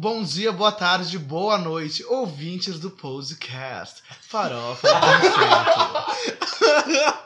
Bom dia, boa tarde, boa noite, ouvintes do podcast Farofa do Conceito.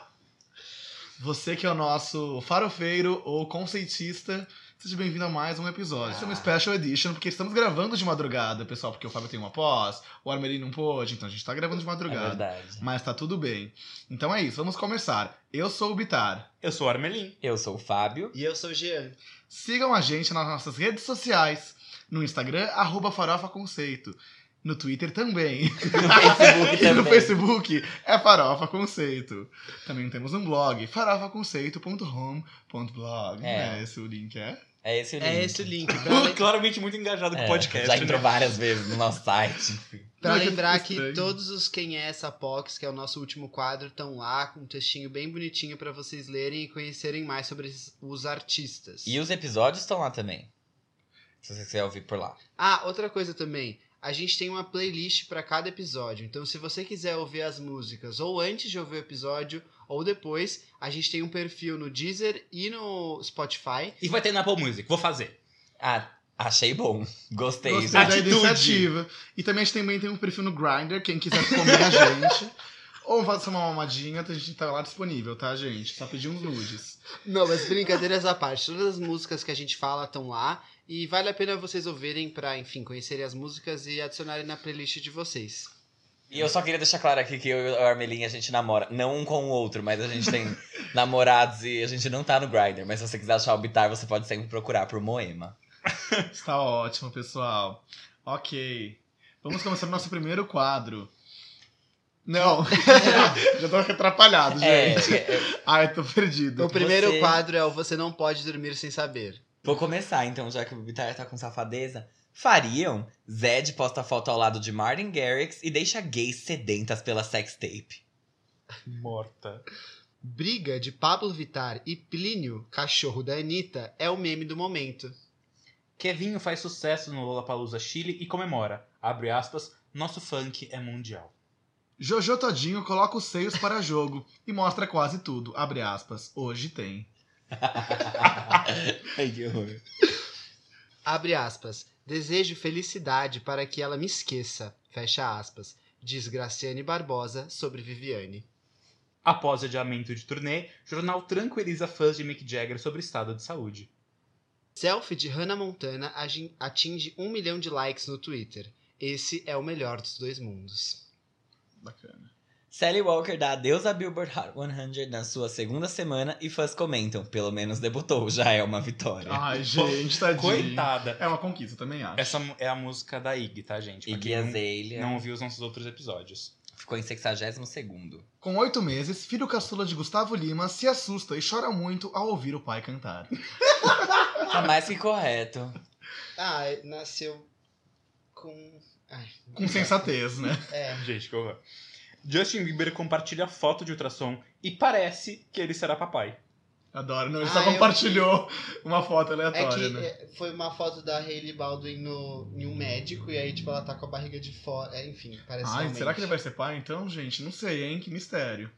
Você que é o nosso farofeiro ou conceitista, seja bem-vindo a mais um episódio. Esse é uma special edition, porque estamos gravando de madrugada, pessoal, porque o Fábio tem uma pós, o Armelin não pôde, então a gente tá gravando de É madrugada. verdade. Mas tá tudo bem. Então é isso, vamos começar. Eu sou o Bitar. Eu sou o Armelin. Eu sou o Fábio. E eu sou o Jean. Sigam a gente nas nossas redes sociais. No Instagram, arroba Farofa Conceito. No Twitter também. No Facebook E também. no Facebook é Farofa Conceito. Também temos um blog, farofaconceito.home.blog. É. É. esse o link, é? É esse o link. É esse o link. Pra, Claramente muito engajado com É, o podcast. Já né? entrou várias vezes no nosso site. pra Não, é que lembrar que todos os Quem é essa Pox, que é o nosso último quadro, estão lá com um textinho bem bonitinho pra vocês lerem e conhecerem mais sobre os artistas. E os episódios estão lá também. Se você quiser ouvir por lá. Ah, outra coisa também. A gente tem uma playlist pra cada episódio. Então, se você quiser ouvir as músicas ou antes de ouvir o episódio ou depois, a gente tem um perfil no Deezer e no Spotify. E vai ter na Apple Music. Vou fazer. Ah, achei bom. Gostei. Gostei da Atitude. iniciativa. E também a gente também tem um perfil no Grindr, quem quiser comer a gente. Ou fazer uma mamadinha, a gente tá lá disponível, tá, gente? Só pedir uns nudes. Não, mas brincadeiras à parte. Todas as músicas que a gente fala estão lá. E vale a pena vocês ouvirem pra, enfim, conhecerem as músicas e adicionarem na playlist de vocês. E eu só queria deixar claro aqui que eu e o Armelin a gente namora. Não um com o outro, mas a gente tem namorados e a gente não tá no Grindr. Mas se você quiser achar o Bitar, você pode sempre procurar por Moema. Está ótimo, pessoal. Ok. Vamos começar o nosso primeiro quadro. Não, já tô atrapalhado, É, gente. é, Ai, tô perdido. O primeiro Você- quadro é o Você Não Pode Dormir Sem Saber. Vou começar então, já que o Bitar tá com safadeza. Fariam? Zed posta foto ao lado de Martin Garrix e deixa gays sedentas pela sextape. Morta. Briga de Pablo Vittar e Plínio, cachorro da Anitta, é o meme do momento. Kevinho faz sucesso no Lollapalooza Chile e comemora. Abre aspas. Nosso funk é mundial. Jojo Todinho coloca os seios para jogo e mostra quase tudo. Abre aspas. Hoje tem. Ai, que horror. Abre aspas. Desejo felicidade para que ela me esqueça. Fecha aspas. Diz Graciane Barbosa sobre Viviane. Após adiamento de turnê, jornal tranquiliza fãs de Mick Jagger sobre estado de saúde. Selfie de Hannah Montana atinge um milhão de likes no Twitter. Esse é o melhor dos dois mundos. Bacana. Sally Walker dá adeus à Billboard Hot 100 na sua segunda semana e fãs comentam, pelo menos debutou, já é uma vitória. Ai, gente, tadinho. Coitada. É uma conquista, também acho. Essa é a música da Ig, tá, gente? Pra Iggy não, Azalea não ouviu os nossos outros episódios. ficou em 62 segundo. Com oito meses, filho caçula de Gustavo Lima se assusta e chora muito ao ouvir o pai cantar. Tá mais que correto. Ah, nasceu com. Ai, Com sensatez, né? É. Gente, que horror. Justin Bieber compartilha foto de ultrassom e parece que ele será papai. Adoro. Não, ele Ah, só eu compartilhou uma foto É aleatória, que né? é, foi uma foto da Hailey Baldwin no, em um médico e aí, tipo, ela tá com a barriga de fora. É, enfim, parece Ai, realmente. será que ele vai ser pai então, gente? Não sei, hein? Que mistério.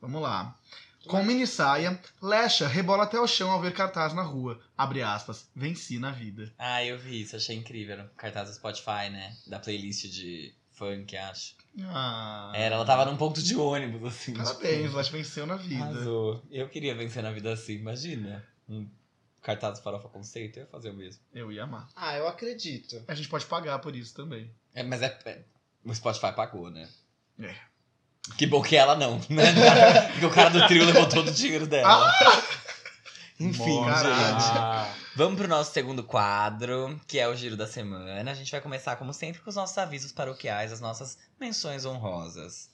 Vamos lá. Com mini saia, Lesha rebola até o chão ao ver cartaz na rua. Abre aspas. Venci na vida. Ah, eu vi isso, achei incrível. Cartaz do Spotify, né? Da playlist de funk, acho. Ah. Era, ela tava num ponto de ônibus, assim. Parabéns, Lesha venceu na vida. Arrasou. Eu queria vencer na vida assim, imagina. Um cartaz do farofa conceito, eu ia fazer o mesmo. Eu ia amar. Ah, eu acredito. A gente pode pagar por isso também. É, mas é, é- O Spotify pagou, né? É. Que bom que ela não, né? Porque o cara do trio levou todo o dinheiro dela. Enfim, Morta. gente. Vamos pro nosso segundo quadro, que é o Giro da Semana. A gente vai começar, como sempre, com os nossos avisos paroquiais, as nossas menções honrosas.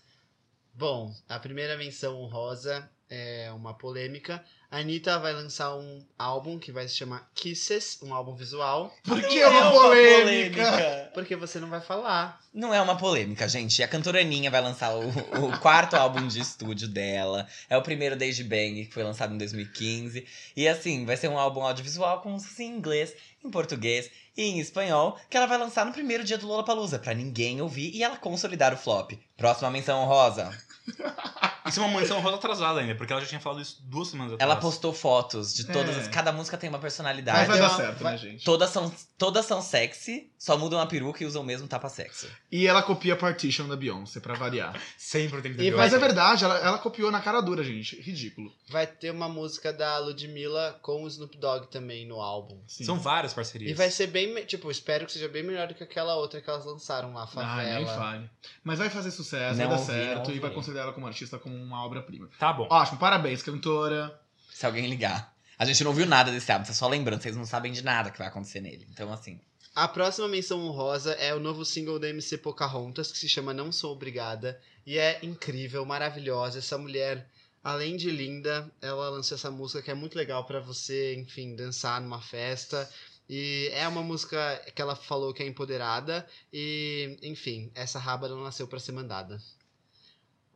Bom, a primeira menção honrosa é uma polêmica. A Anitta vai lançar um álbum que vai se chamar Kisses, um álbum visual. Por que é uma polêmica? Porque você não vai falar. Não é uma polêmica, gente. A cantora Aninha vai lançar o, o quarto álbum de estúdio dela. É o primeiro desde Bang, que foi lançado em 2015. E assim, vai ser um álbum audiovisual com músicas em inglês, em português e em espanhol, que ela vai lançar no primeiro dia do Lollapalooza, pra ninguém ouvir e ela consolidar o flop. Próxima menção honrosa. Isso é uma menção rosa atrasada ainda, porque ela já tinha falado isso duas semanas atrás. Ela postou fotos de todas. É. as- Cada música tem uma Mas personalidade. vai ter dar certo, vai- né, gente? Todas são, todas são sexy, só mudam a peruca e usam o mesmo tapa-sexo. E ela copia Partition da Beyoncé, pra variar. Sempre tem que E ter Mas é verdade, ela, ela copiou na cara dura, gente. Ridículo. Vai ter uma música da Ludmilla com o Snoop Dogg também no álbum. Sim. São várias parcerias. E vai ser bem, tipo, espero que seja bem melhor do que aquela outra que elas lançaram lá, Ah, nem Favela. fale. Mas vai fazer sucesso, Não vai dar ouvi, certo e vai considerar ela como artista como uma obra-prima. Tá bom. Ótimo, parabéns, cantora. Se alguém ligar. A gente não viu nada desse álbum, tá só lembrando, vocês não sabem de nada que vai acontecer nele. Então, assim. A próxima menção honrosa é o novo single da MC Pocahontas, que se chama Não Sou Obrigada. E é incrível, maravilhosa. Essa mulher, além de linda, ela lançou essa música que é muito legal pra você, enfim, dançar numa festa. E é uma música que ela falou que é empoderada. E, enfim, essa raba não nasceu pra ser mandada.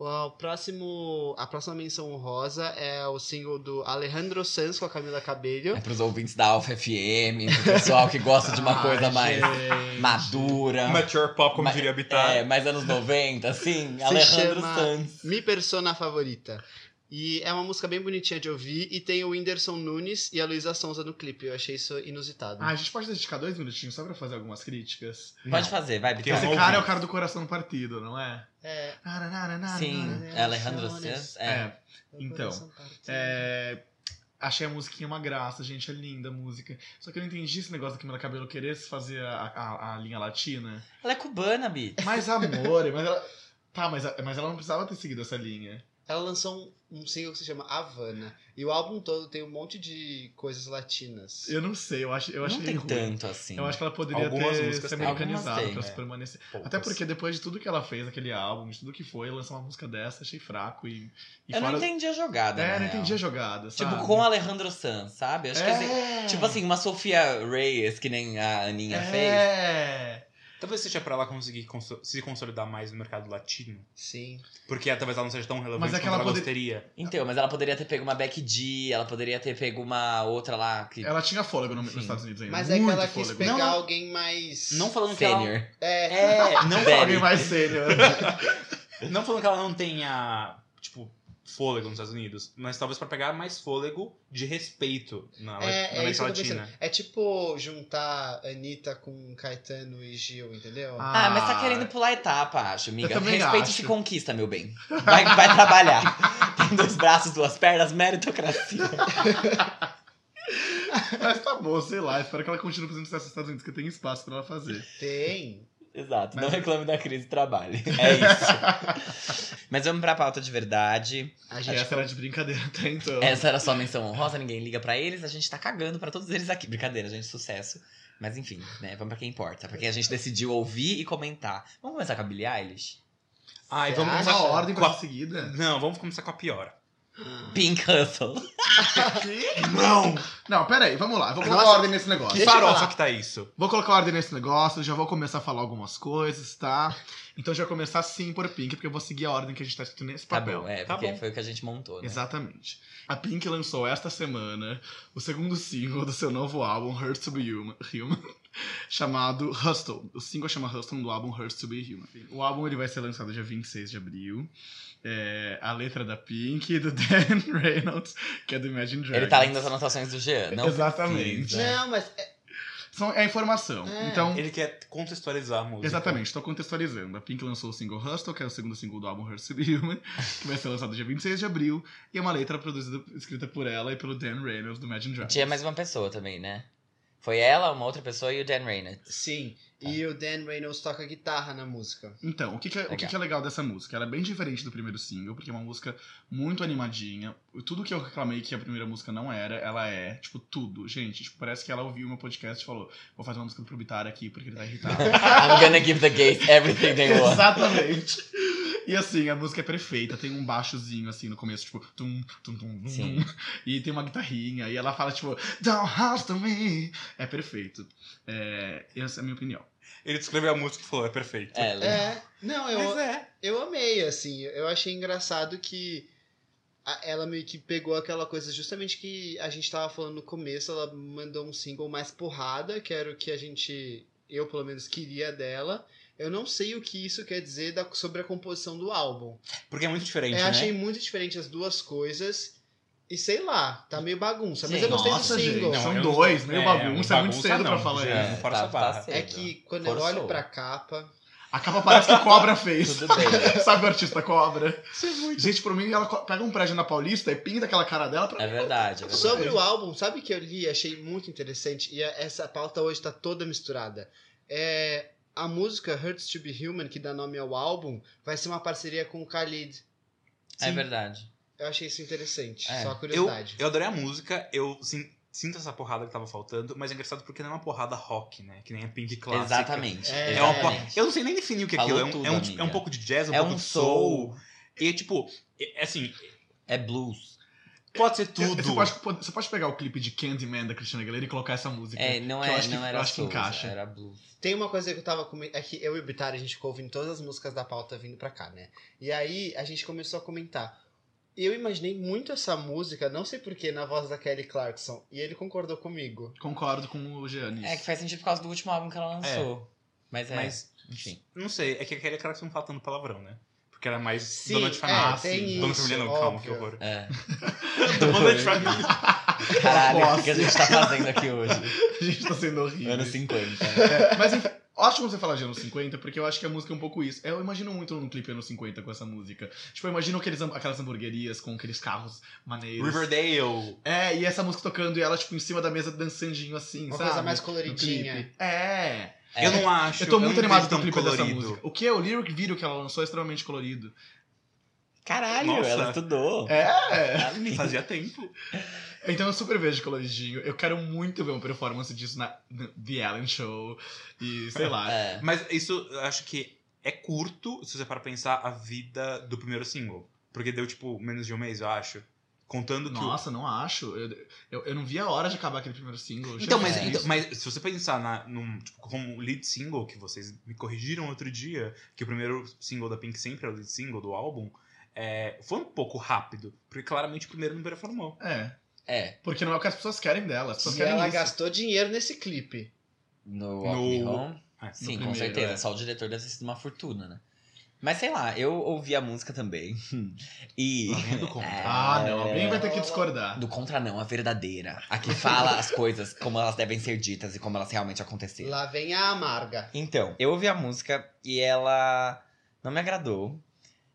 O próximo, a próxima menção honrosa é o single do Alejandro Sanz com a Camila Cabello. É pros ouvintes da Alpha FM, pro pessoal que gosta de uma Ai, coisa mais gente. madura. Mature pop, como Ma- diria Bitar. É, mais anos 90, assim. Se Alejandro chama Sanz. Mi Persona Favorita. E é uma música bem bonitinha de ouvir. E tem o Whindersson Nunes e a Luísa Sonza no clipe. Eu achei isso inusitado. Ah, a gente pode dedicar dois minutinhos só pra fazer algumas críticas? Pode fazer, vai, Porque. Esse cara é ouvi. o cara do coração partido, não é? É. Sim, é Alejandro Sanz. É. É. Então, É, Achei a musiquinha uma graça, gente. É linda a música. Só que eu não entendi esse negócio da Camila Cabelo querer fazer a, a, a linha latina. Ela é cubana, Bi. Mais amor, mas ela. Tá, mas, mas ela não precisava ter seguido essa linha. Ela lançou um, um single que se chama Havana. E o álbum todo tem um monte de coisas latinas. Eu não sei, eu, acho, eu achei não tem ruim. tanto assim. Eu acho que ela poderia Algumas ter músicas se tem. americanizado Algumas pra tem, se permanecer. Poucas. Até porque depois de tudo que ela fez, aquele álbum, de tudo que foi, lançar uma música dessa, achei fraco e. e Eu não entendi a jogada. É, não real. entendi a jogada. Tipo, sabe? com Alejandro Sanz, sabe? Acho que assim, é. Tipo assim, uma Sofia Reyes, que nem a Aninha fez. É. Talvez seja pra ela conseguir conso- se consolidar mais no mercado latino. Sim. Porque talvez ela não seja tão relevante Mas é que quanto ela ela poder- gostaria. Então, mas ela poderia ter pego uma Becky G, ela poderia ter pego uma outra lá que. Ela tinha fôlego no- nos. Estados Unidos ainda. Mas é que muito ela quis fôlego. pegar Não, alguém mais. Não falando que ela... Senior. É. É, não, Betty. Alguém mais sênior. não falando que ela não tenha, fôlego nos Estados Unidos, mas talvez pra pegar mais fôlego de respeito na, na É, é América Latina. É tipo juntar Anitta com Caetano e Gil, entendeu? Ah, mas tá querendo pular etapa, acho, amiga. Respeito acho. se conquista, meu bem. Vai, vai trabalhar. Tem dois braços, duas pernas, meritocracia. Mas tá bom, sei lá. Espero que ela continue fazendo sucesso nos Estados Unidos, que tem espaço pra ela fazer. Tem. Exato, não Mas- reclame da crise trabalhe. É isso. Mas vamos pra pauta de verdade. A gente Essa era de brincadeira até então. Essa era só menção honrosa, ninguém liga pra eles, a gente tá cagando pra todos eles aqui. Brincadeira, gente, sucesso. Mas enfim, né? Vamos pra quem importa. Pra quem a gente decidiu ouvir e comentar. Vamos começar com a Billie Eilish? Ah, e Você vamos acha? começar Uma ordem com a... seguida? Não, vamos começar com a pior. Pink Hustle. Não! Não, pera aí, vamos lá. Vou colocar Nossa. ordem nesse negócio. Que farofa que tá isso? Vou colocar ordem nesse negócio, já vou começar a falar algumas coisas, tá? Então já vou começar sim por Pink, porque eu vou seguir a ordem que a gente tá escrito nesse Tá papel. bom, é, Tá porque bom. foi o que a gente montou, né? Exatamente. A Pink lançou esta semana o segundo single do seu novo álbum, Hurts to Be Human, Human, chamado Hustle. O single chama Hustle do álbum Hurts to Be Human. O álbum ele vai ser lançado dia 26 de abril. É, a letra da Pink e do Dan Reynolds, que é do Imagine Dragons. Ele tá lendo as anotações do Jean, não Exatamente. precisa. Não, mas é- São, é informação. É. Então, Ele quer contextualizar a música. Exatamente, estou contextualizando. A Pink lançou o single Hustle, que é o segundo single do álbum Hurts to Be Human, que vai ser lançado dia 26 de abril, e é uma letra produzida, escrita por ela e pelo Dan Reynolds do Imagine Dragons. Tinha mais uma pessoa também, né? Foi ela, uma outra pessoa e o Dan Reynolds. sim. E o Dan Reynolds toca guitarra na música. Então, o, que, que é, o que, Legal. que é legal dessa música? Ela é bem diferente do primeiro single, porque é uma música muito animadinha. Tudo que eu reclamei que a primeira música não era, ela é, tipo, tudo. Gente, tipo, parece que ela ouviu meu podcast e falou: vou fazer uma música pro Bitar aqui, porque ele tá irritado. I'm gonna give the gays everything they want. Exatamente. E assim, a música é perfeita, tem um baixozinho assim no começo, tipo, tum, tum, tum, tum, tum. e tem uma guitarrinha, e ela fala, tipo, Don't house to me. É perfeito. É, essa é a minha opinião. Ele descreveu a música e falou, é perfeito. É. É. Não, eu, Mas é. eu amei, assim. Eu achei engraçado que a- ela meio que pegou aquela coisa justamente que a gente tava falando no começo. Ela mandou um single mais porrada, que era o que a gente eu pelo menos queria dela. Eu não sei o que isso quer dizer da- sobre a composição do álbum. Porque é muito diferente, Eu né? achei muito diferente as duas coisas. E sei lá, tá meio bagunça. Mas Sim. eu gostei Nossa, do single. gente, são eu- dois, meio bagunça, é muito bagunça cedo pra não, falar já isso. não Tá- tá. É que quando eu Forçou. olho pra capa. A capa parece que a cobra fez. Tudo bem. Sabe o artista cobra? Gente, por mim, ela pega um prédio na Paulista e pinta aquela cara dela pra. É verdade, é verdade. Sobre o álbum, sabe o que eu li e achei muito interessante? E essa pauta hoje tá toda misturada. É, a música Hurts to Be Human, que dá nome ao álbum, vai ser uma parceria com o Khalid. É Sim. verdade. Eu achei isso interessante. É. Só Eu, curiosidade. eu adorei a música, eu sim- sinto essa porrada que tava faltando, mas é engraçado porque não é uma porrada rock, né? Que nem a Pink clássica. Exatamente. É, É uma. Eu não sei nem definir o que é Falou aquilo. É um, tudo, é um, é um pouco de jazz, um É pouco um de soul. soul. E, tipo, é- assim, É blues. Pode ser tudo. Você pode, você pode pegar o clipe de Candyman da Christina Aguilera e colocar essa música. É, não, é, que- não eu era acho que encaixa. era blues. Tem uma coisa que eu tava comentando. É que eu e o Bitar, a gente ficou ouvindo todas as músicas da pauta vindo pra cá, né? E aí a gente começou a comentar. Eu imaginei muito essa música, não sei porquê, na voz da Kelly Clarkson. E ele concordou comigo. Concordo com o Giannis. É que faz sentido por causa do último álbum que ela lançou. Mas é. Mas, enfim. não sei, é que aquele cara que não fala tanto palavrão, né? Porque era mais Sim, dona de é, família. tem Dona isso, família não, calma, que óbvio. horror. É. Dona de família. Caralho, o que a gente tá fazendo aqui hoje? A gente tá sendo horrível. Anos 50. É, mas enfim, ótimo você falar de anos 50, porque eu acho que a música é um pouco isso. Eu imagino muito no clipe anos 50 com essa música. Tipo, eu imagino aqueles, aquelas hamburguerias com aqueles carros maneiros. Riverdale. É, e essa música tocando e ela, tipo, em cima da mesa dançandinho assim, Uma sabe? coisa mais coloridinha. É. É. Eu não acho. Eu tô muito não animado com o clipe dessa colorido. música. O que é o lyric video que ela lançou é extremamente colorido. Caralho, Nossa. ela estudou. É. Fazia tempo. Então eu super vejo coloridinho. Eu quero muito ver uma performance disso na na The Ellen Show. E sei lá. É. Mas isso eu acho que é curto, se você para pensar, a vida do primeiro single. Porque deu, tipo, menos de um mês, eu acho. Contando que. o- Nossa, não acho. Eu, eu, eu não vi a hora de acabar aquele primeiro single. Eu Então, já mas, então, isso. mas se você pensar na, num, tipo, como lead single, que vocês me corrigiram outro dia, que o primeiro single da Pink sempre é o lead single do álbum, é, foi um pouco rápido. Porque claramente o primeiro não performou. É. É. Porque não é o que as pessoas querem dela. As pessoas E querem ela isso. gastou dinheiro nesse clipe. No Walk Me No- Home. É. Sim, No com certeza. é. Só o diretor deve ter sido uma fortuna, né? Mas sei lá, eu ouvi a música também. e. Lá vem a do contra. Ah, não. É. Alguém vai ter que discordar. Do contra não, a verdadeira. A que fala as coisas como elas devem ser ditas e como elas realmente aconteceram. Lá vem a amarga. Então, eu ouvi a música e ela não me agradou.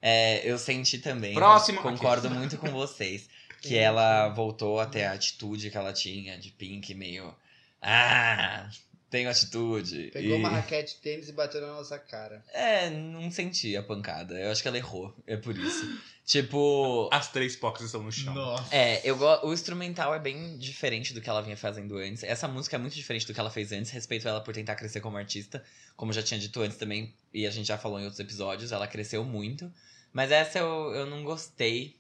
É, eu senti também. Próximo. Concordo muito com vocês. Que ela voltou até a atitude que ela tinha de Pink, meio. Ah, tenho atitude. Pegou e... uma raquete de tênis e bateu na nossa cara. É, não senti a pancada. Eu acho que ela errou. É por isso. tipo. As três pocas estão no chão. Nossa. É, eu go... o instrumental é bem diferente do que ela vinha fazendo antes. Essa música é muito diferente do que ela fez antes. Respeito ela por tentar crescer como artista. Como já tinha dito antes também, e a gente já falou em outros episódios, ela cresceu muito. Mas essa eu, eu não gostei.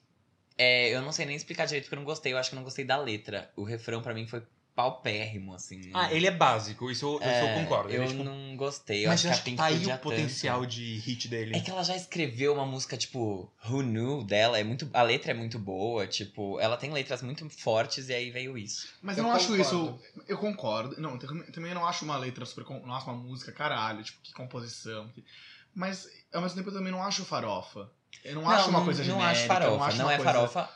É, eu não sei nem explicar direito porque eu não gostei. Eu acho que eu não gostei da letra. O refrão pra mim foi paupérrimo, assim. Ah, ele é básico, isso eu, isso eu É, concordo. Ele Eu é, tipo, não gostei. Eu mas acho eu que acho a que tá aí o potencial tanto. de hit dele. É que ela já escreveu uma música, tipo, Who Knew dela, é muito. A letra é muito boa, tipo, ela tem letras muito fortes e aí veio isso. Mas Eu eu, não acho isso. concordo. Eu concordo. Não, também também não acho uma letra super. Não acho uma música, caralho, tipo, que composição. que- Mas, ao mesmo tempo, eu também não acho farofa. Eu não, acho uma coisa não genérica. acho farofa, eu não, acho não é coisa- farofa.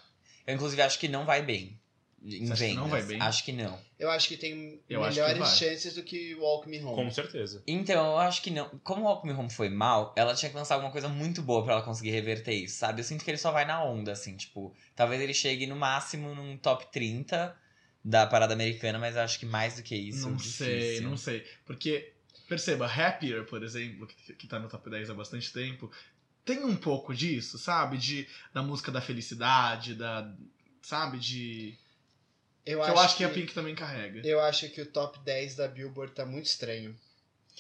Eu, inclusive, acho que não vai bem. Em Você acha que vendas. não vai bem? Acho que não. Eu acho que tem Eu acho que melhores vai. chances do que Walk Me Home. Com certeza. Então, eu acho que não. Como o Walk Me Home foi mal, ela tinha que lançar alguma coisa muito boa pra ela conseguir reverter isso, sabe? Eu sinto que ele só vai na onda, assim, tipo, talvez ele chegue no máximo num top 30 da parada americana, mas eu acho que mais do que isso. Não difícil. sei, não sei. Porque, perceba, Happier, por exemplo, que, que tá no top 10 há bastante tempo, tem um pouco disso, sabe? De, da música da felicidade, da. Sabe? De. Eu, que acho eu acho que, a Pink também carrega. Eu acho que o top 10 da Billboard tá muito estranho.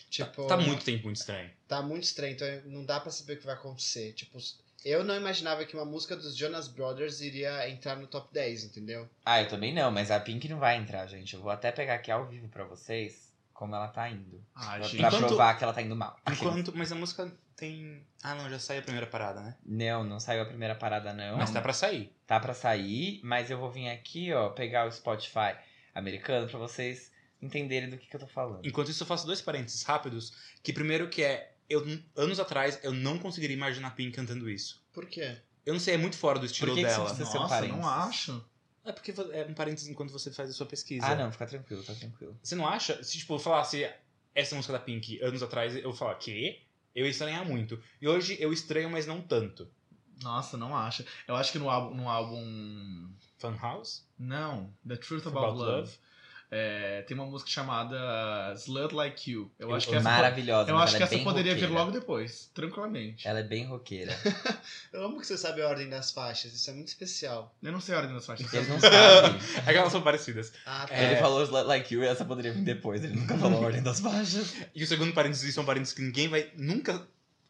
Tipo, Tá muito tempo muito estranho. tá muito estranho, então não dá pra saber o que vai acontecer. Tipo, eu não imaginava que uma música dos Jonas Brothers iria entrar no top 10, entendeu? Ah, eu também não, mas a Pink não vai entrar, gente. Eu vou até pegar aqui ao vivo pra vocês como ela tá indo. Ah, Pra, gente. pra Enquanto- provar que ela tá indo mal. Enquanto, mas a música tem. Ah, não, já saiu a primeira parada, né? Não, não saiu a primeira parada, não. Mas tá pra sair. Tá pra sair, mas eu vou vir aqui, ó, pegar o Spotify americano pra vocês entenderem do que, que eu tô falando. Enquanto isso, eu faço dois parênteses rápidos. Que primeiro que é, eu anos atrás, eu não conseguiria imaginar Pink cantando isso. Por quê? Eu não sei, é muito fora do estilo Por que que dela. você ser um Nossa, não acho. É porque é um parênteses enquanto você faz a sua pesquisa. Ah, não, fica tranquilo, tá tranquilo. Você não acha? Se, tipo, eu falasse essa música da Pink anos atrás, eu falar, que? Eu ia estranhar muito. E hoje eu estranho, mas não tanto. Nossa, não acho. Eu acho que no álbum. No álbum Fun House? não, The Truth About, About Love. Love. É, tem uma música chamada Slut Like You. Eu, Eu acho que essa, Maravilhosa, eu acho que é essa poderia vir roqueira. logo depois, tranquilamente. Ela é bem roqueira. Eu amo que você sabe a ordem das faixas, isso é muito especial. Eu não sei a ordem das faixas. Eles não sabem. É que elas são parecidas. Ah, tá. É. Ele falou Slut Like You e essa poderia vir depois. Ele nunca falou a ordem das faixas. E o segundo parênteses, isso é um parênteses que ninguém vai nunca,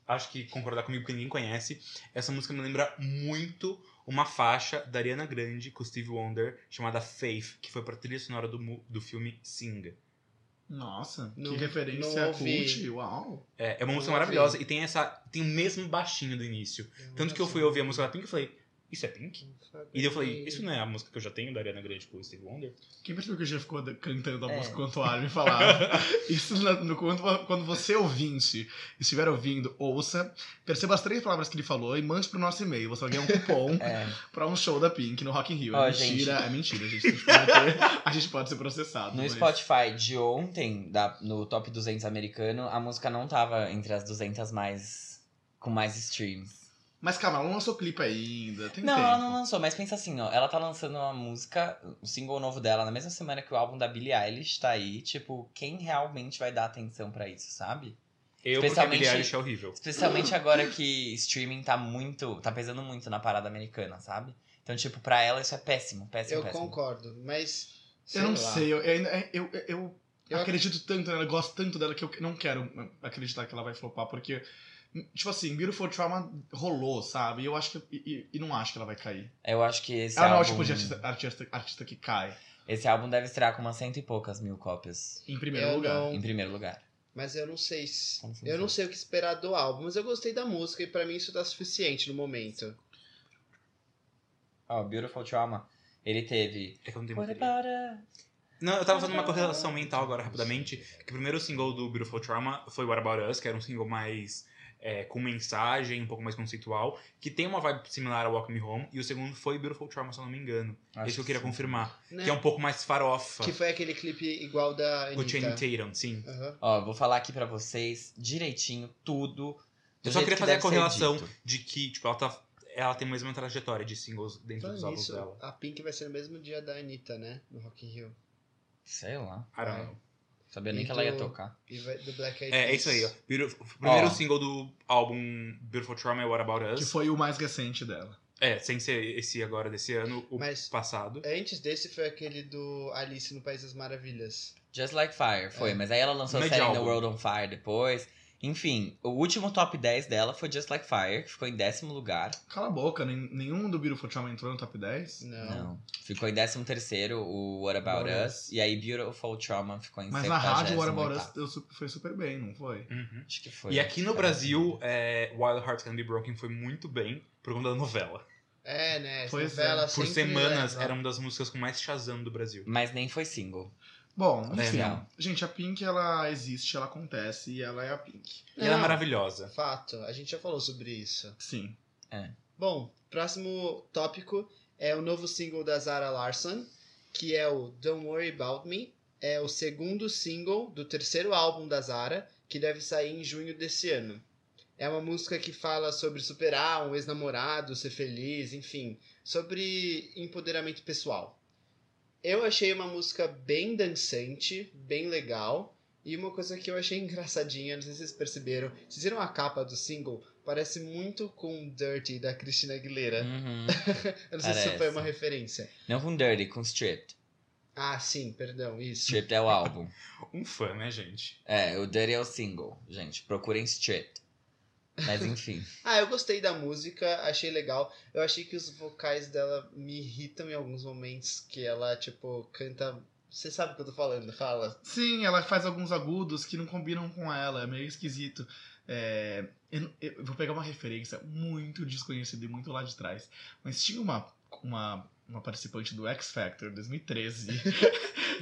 acho que concordar comigo, porque ninguém conhece. Essa música me lembra muito uma faixa da Ariana Grande com Steve Wonder, chamada Faith, que foi pra trilha sonora do, do filme Sing. Nossa, Não- que referência não ouvi. cult. Uau. É, é uma música maravilhosa e tem essa tem o mesmo baixinho do início. Tanto que eu fui ouvir a música da Pink e falei, isso é Pink? E daí eu falei, isso não é a música que eu já tenho da Ariana Grande com o Steve Wonder? Quem percebeu que o Jeff ficou cantando a É. música enquanto o Armin falava? Isso no, quando, quando você ouvinte estiver ouvindo, ouça, perceba as três palavras que ele falou e mande pro nosso e-mail. Você vai ganhar um cupom É. pra um show da Pink no Rock in Rio. É mentira, é mentira, gente. A gente pode, ter- a gente pode ser processado. No mas- Spotify de ontem, da- no top 200 americano, a música não tava entre as 200 mais. com mais streams. Mas calma, ela não lançou clipe ainda. Tem Não, tempo. ela não lançou, mas pensa assim, ó. Ela tá lançando uma música, o single novo dela, na mesma semana que o álbum da Billie Eilish tá aí. Tipo, quem realmente vai dar atenção pra isso, sabe? Eu, porque a Especialmente- Billie Eilish é horrível. Especialmente agora que streaming tá muito. tá pesando muito na parada americana, sabe? Então, tipo, pra ela isso é péssimo, péssimo, Eu péssimo. concordo, mas. Eu não lá. sei, eu, eu, ainda- eu, eu Eu acredito tanto nela, eu gosto tanto dela que eu não quero acreditar que ela vai flopar, porque, tipo assim, Beautiful Trauma rolou, sabe? E eu acho que. E, e- não acho que ela vai cair. Eu acho que esse ela não é o álbum. tipo de artista, artista, artista que cai. Esse álbum deve estrear com umas cento e poucas mil cópias. Em primeiro Eu lugar. não- Em primeiro lugar. Mas eu não sei se. Assim, Eu não sei o que esperar do álbum, mas eu gostei da música e pra mim isso tá suficiente no momento. Ó, Beautiful Trauma. Ele teve. É que eu não tenho What bateria. about us? Não, eu tava fazendo uma correlação mental agora rapidamente. Que o primeiro single do Beautiful Trauma foi What About Us, que era um single mais é, com mensagem, um pouco mais conceitual, que tem uma vibe similar ao Walk Me Home. E o segundo foi Beautiful Trauma, se eu não me engano. Acho Esse que eu queria sim. confirmar. Né? Que é um pouco mais farofa. Que foi aquele clipe igual da Com Channing Anitta. Tatum, sim. Aham. Ó, vou falar aqui pra vocês direitinho tudo. do Eu só queria que fazer a correlação de que, tipo, ela tá. Ela tem a mesma trajetória de singles dentro dos Falando álbuns dela. a Pink vai ser no mesmo dia da Anitta, né? No Rock in Rio. Sei lá. I don't Vai. know. Sabia nem E que ela ia do- tocar. Do Black Eyed É, é isso aí, ó. Beautiful- o primeiro Ó. single do álbum Beautiful Trauma é What About Us. Que foi o mais recente dela. É, sem ser esse agora desse ano, o Mas- passado. Antes desse foi aquele do Alice no País das Maravilhas. Just Like Fire, foi. É. Mas aí ela lançou Médio Setting the álbum. World on Fire depois. Enfim, o último top 10 dela foi Just Like Fire, que ficou em décimo lugar. Cala a boca, nenhum do Beautiful Trauma entrou no top 10. Não. Não. Ficou em décimo terceiro o What About About Us. E aí Beautiful Trauma ficou em Mas na rádio o What About 78º. Us deu foi super bem, não foi? Uhum. Acho que foi. E aqui no Brasil, é, Wild Hearts Can Be Broken foi muito bem por conta da novela. É, né? Pois novela Por sempre semanas, leva. era uma das músicas com mais Shazam do Brasil. Mas nem foi single. Bom, É, enfim. não. gente, a Pink, ela existe, ela acontece e ela é a Pink. E ela é maravilhosa. Fato, a gente já falou sobre isso. Sim. Bom, próximo tópico é o novo single da Zara Larson, que é o Don't Worry About Me. É o segundo single do terceiro álbum da Zara, que deve sair em junho desse ano. É uma música que fala sobre superar um ex-namorado, ser feliz, enfim, sobre empoderamento pessoal. Eu achei uma música bem dançante, bem legal. E uma coisa que eu achei engraçadinha, não sei se vocês perceberam, vocês viram a capa do single? Parece muito com Dirty da Christina Aguilera. Uhum. Eu não sei se isso foi uma referência. Não com Dirty, com Stripped. Ah, sim, perdão, isso. Stripped é o álbum. Um fã, né, gente? É, o Dirty é o single, gente. Procurem Stripped. Mas enfim. Ah, eu gostei da música, achei legal. Eu achei que os vocais dela me irritam em alguns momentos, que ela, tipo, canta. Você sabe o que eu tô falando, fala. Sim, ela faz alguns agudos que não combinam com ela, é meio esquisito. É, eu, eu vou pegar uma referência muito desconhecida e muito lá de trás. Mas tinha uma, uma uma participante do X Factor 2013. US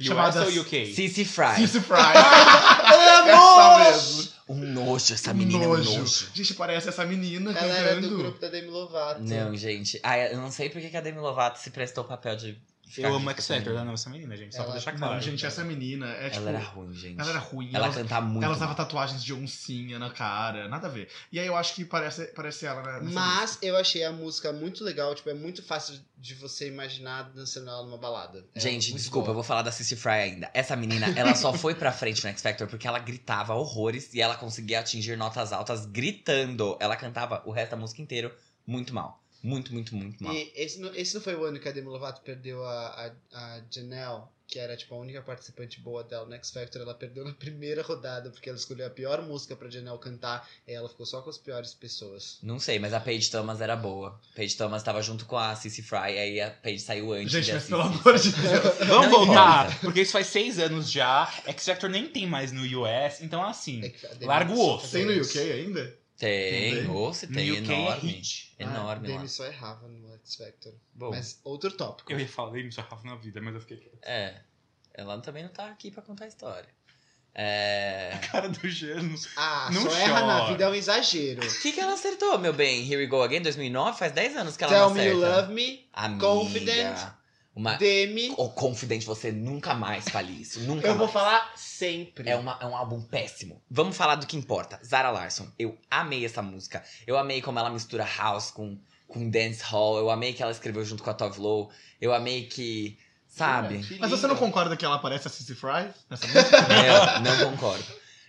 chamada ou UK? Cici Fry. Cici Fry. essa mesmo. Um nojo, essa menina é um nojo. Gente, parece essa menina Ela era do cantando. grupo da Demi Lovato. Não, gente. Ai, eu não sei porque que a Demi Lovato se prestou o papel de. Eu amo X Factor, né? Não, essa menina, gente. Só Ela- pra deixar Não, claro. gente, essa menina é tipo. Ela era ruim, gente. Ela era ruim. Ela ela, canta muito. ela usava mal. tatuagens de oncinha na cara, nada a ver. E aí eu acho que parece, parece ela, né? Mas eu achei a música muito legal, tipo, é muito fácil de você imaginar dançando ela numa balada. É Gente, desculpa, eu boa. vou falar da Cici Fry ainda. Essa menina, ela só foi pra frente no X Factor porque ela gritava horrores e ela conseguia atingir notas altas gritando. Ela cantava o resto da música inteiro muito mal. Muito, muito, muito mal. E esse não, esse não foi o ano que a Demi Lovato perdeu a, a, a Janelle, que era tipo a única participante boa dela no X Factor. Ela perdeu na primeira rodada porque ela escolheu a pior música pra Janelle cantar e ela ficou só com as piores pessoas. Não sei, mas a Paige Thomas era boa. Paige Thomas tava junto com a Cici Fry, aí a Paige saiu antes. Gente, e mas pelo amor de Deus. Vamos Não voltar, importa. porque isso faz seis anos já. X Factor nem tem mais no US, então assim. É que a Demi Larga o osso. fazia Tem no. UK ainda? Tem, ou se tem, UK é enorme. hit. Ah, Enorme a lá. Demi só errava no X Factor. Bom, Mas outro tópico. Eu ia falar dele, só Rafa na vida, mas eu fiquei quieto. é. Ela também não tá aqui pra contar a história. É. Cara do Janus. Ah, Não só erra na chora. vida é um exagero. O que, que ela acertou, meu bem? Here We Go Again 2009? Faz 10 anos que ela Tell não Me acerta. You Love Me, Amiga. Confident. Uma... Demi. Ô, Confident, você nunca mais fale isso. Nunca Eu vou mais. falar sempre. É, uma, é um álbum péssimo. Vamos falar do que importa. Zara Larson. Eu amei essa música. Eu amei como ela mistura house com, com dance hall. Eu amei que ela escreveu junto com a Tove Lo. Eu amei que. Sabe? Que Mas você não concorda que ela parece a Cici Fry nessa música? Não, não concordo.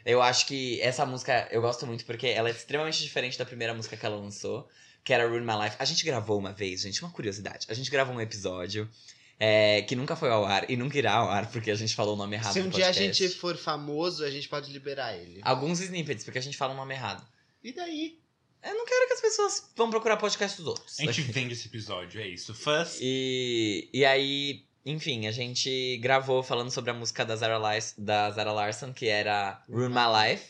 Eu acho que essa música eu gosto muito porque ela é extremamente diferente da primeira música que ela lançou, que era Ruin My Life. A gente gravou uma vez, gente, uma curiosidade. A gente gravou um episódio é, que nunca foi ao ar e nunca irá ao ar porque a gente falou o nome errado Se um no dia a gente for famoso, a gente pode liberar ele. Alguns snippets, porque a gente fala o nome errado. E daí? Eu não quero que as pessoas vão procurar podcast dos outros. A gente vende esse episódio, é isso. Fãs. E, e aí, enfim, a gente gravou falando sobre a música da Zara, Lars, da Zara Larson, que era Ruin My Life.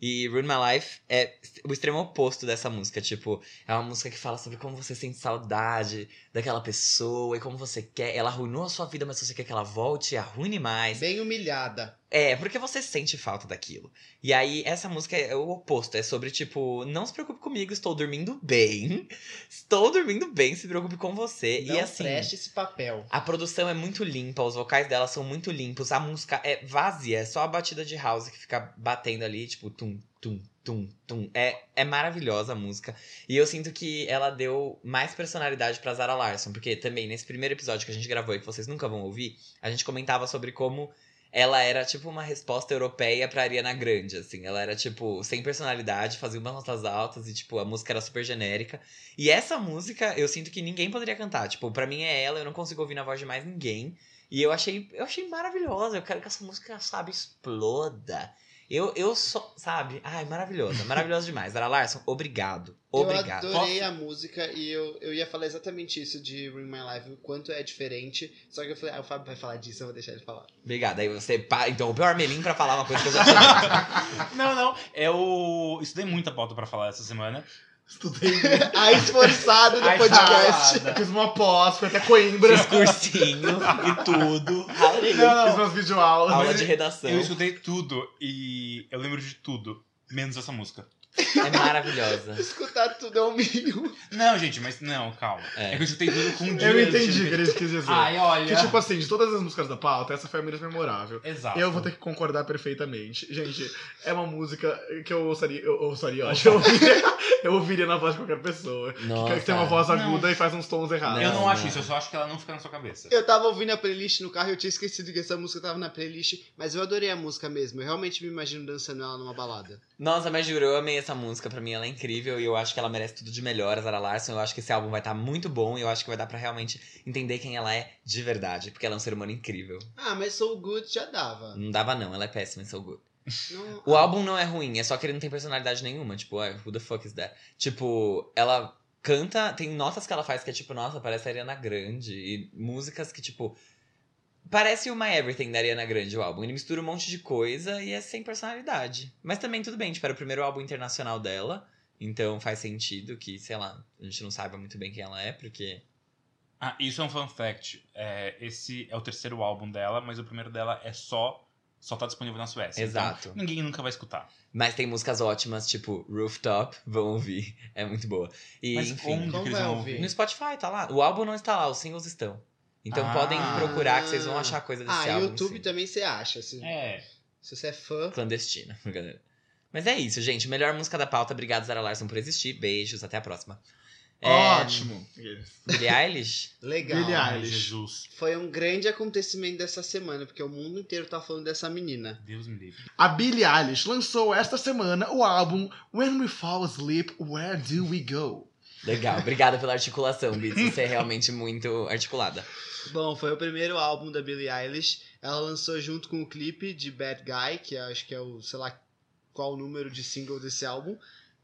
E Ruin My Life é o extremo oposto dessa música. Tipo, é uma música que fala sobre como você sente saudade daquela pessoa e como você quer. Ela arruinou a sua vida, mas se você quer que ela volte, arruine mais. Bem humilhada. É, porque você sente falta daquilo. E aí, essa música é o oposto. É sobre, tipo, não se preocupe comigo, estou dormindo bem. Estou dormindo bem, se preocupe com você. Não e assim. preste esse papel. A produção é muito limpa, os vocais dela são muito limpos, a música é vazia, é só a batida de house que fica batendo ali, tipo, tum, tum, tum, tum. É, é maravilhosa a música. E eu sinto que ela deu mais personalidade pra Zara Larson, porque também nesse primeiro episódio que a gente gravou e que vocês nunca vão ouvir, a gente comentava sobre como ela era tipo uma resposta europeia pra Ariana Grande, assim. Ela era, tipo, sem personalidade, fazia umas notas altas e, tipo, a música era super genérica. E essa música, eu sinto que ninguém poderia cantar. Tipo, pra mim é ela, eu não consigo ouvir na voz de mais ninguém. E eu achei, eu achei maravilhosa. Eu quero que essa música, sabe, exploda. Eu, eu só, sabe? Ai, maravilhosa. Maravilhosa demais. Zara Larson, obrigado. Obrigado. Eu adorei Posso- a música e eu, eu ia falar exatamente isso de Ring My Life, o quanto é diferente. Só que eu falei, ah, o Fábio vai falar disso, eu vou deixar ele falar. Obrigado. Aí você pa- interrompeu o Armelin pra falar uma coisa que eu já tinha. Não, não. Eu estudei muita pauta pra falar essa semana. Estudei. A esforçada do Ai, podcast. esforçada. Fiz uma pós, fui até Coimbra. Fiz cursinho e tudo. Ralei. Não, Fiz umas videoaulas. Aula de redação. Eu escutei tudo e eu lembro de tudo, menos essa música. É maravilhosa. Escutar tudo é um mínimo. Não, gente, mas não, calma. É. É, que eu escutei tudo com um dia Eu entendi o que ele quis dizer. Ai, olha. Que, tipo assim, de todas as músicas da pauta, essa foi a menos memorável. Exato. Eu vou ter que concordar perfeitamente. Gente, é uma música que eu ouçaria, eu ouçaria, ó, eu ouviria, eu ouviria na voz de qualquer pessoa. Que, Nossa. que tem uma voz Não. aguda e faz uns tons errados. Eu não, Não, acho não. isso, eu só acho que ela não fica na sua cabeça. Eu tava ouvindo a playlist no carro e eu tinha esquecido que essa música tava na playlist, mas eu adorei a música mesmo. Eu realmente me imagino dançando ela numa balada. Nossa, mas juro, eu amei essa música. Pra mim ela é incrível e eu acho que ela merece tudo de melhor, a Zara Larson. Eu acho que esse álbum vai estar muito bom e eu acho que vai dar pra realmente entender quem ela é de verdade. Porque ela é um ser humano incrível. Ah, mas So Good já dava. Não dava não, ela é péssima em So Good. Não- O álbum não é ruim, é só que ele não tem personalidade nenhuma. Tipo, ah, who the fuck is that? Tipo, ela canta, tem notas que ela faz que é tipo, nossa, parece a Ariana Grande. E músicas que, tipo. Parece o My Everything da Ariana Grande, o álbum. Ele mistura um monte de coisa e é sem personalidade. Mas também tudo bem, tipo, era o primeiro álbum internacional dela. Então faz sentido que, sei lá, a gente não saiba muito bem quem ela é, porque. Ah, isso é um fun fact. É, esse é o terceiro álbum dela, mas o primeiro dela é só. Só tá disponível na Suécia. Exato. Então, ninguém nunca vai escutar. Mas tem músicas ótimas, tipo Rooftop, vão ouvir. É muito boa. E, Mas enfim. onde que eles vão ouvir? No Spotify, tá lá. O álbum não está lá, os singles estão. Então Ah. podem procurar que vocês vão achar coisa desse Ah, álbum. YouTube sim. também você acha. Se, É. se você é fã. Clandestina, galera. Mas é isso, gente. Melhor música da pauta. Obrigado, Zara Larson, por existir. Beijos, até a próxima. É, Ótimo. Billie Eilish? Legal. Billie Eilish. Jesus. Foi um grande acontecimento dessa semana, porque o mundo inteiro tá falando dessa menina. Deus me livre. A Billie Eilish lançou esta semana o álbum When We Fall Asleep, Where Do We Go? Legal, obrigada pela articulação, Beats. Você é realmente muito articulada. Bom, foi o primeiro álbum da Billie Eilish. Ela lançou junto com o clipe de Bad Guy, que acho que é o, sei lá, qual o número de single desse álbum.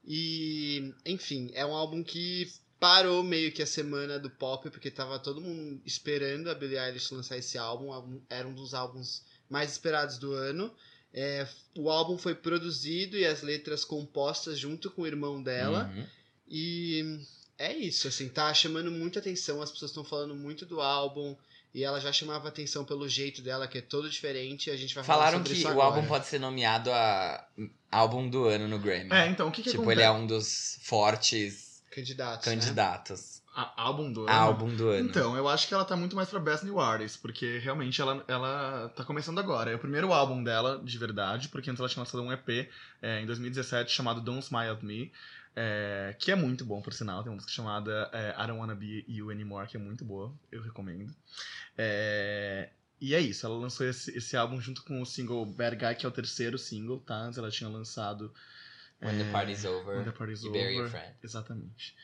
E, enfim, é um álbum que parou meio que a semana do pop, porque tava todo mundo esperando a Billie Eilish lançar esse álbum. Era um dos álbuns mais esperados do ano. É, o álbum foi produzido e as letras compostas junto com o irmão dela. Uhum. E é isso, assim, tá chamando muita atenção, as pessoas estão falando muito do álbum, e ela já chamava atenção pelo jeito dela, que é todo diferente, e a gente vai falar Falaram sobre que isso o agora. álbum pode ser nomeado a álbum do ano no Grammy. É, então, o que que tipo, acontece? ele é um dos fortes Candidatos, né? candidatos. A- álbum do ano? Álbum do ano. Então, eu acho que ela tá muito mais pra Best New Artist, porque realmente ela, ela tá começando agora. É o primeiro álbum dela, de verdade, porque antes ela tinha lançado um EP é, em 2017 chamado Don't Smile at Me, é, que é muito bom, por sinal. Tem uma música chamada é, I Don't Wanna Be You Anymore, que é muito boa, eu recomendo. É, e é isso, ela lançou esse, esse álbum junto com o single Bad Guy, que é o terceiro single, tá? Antes ela tinha lançado When the Party's Over. When the Party's e Bury Your Over. Friend. Exatamente.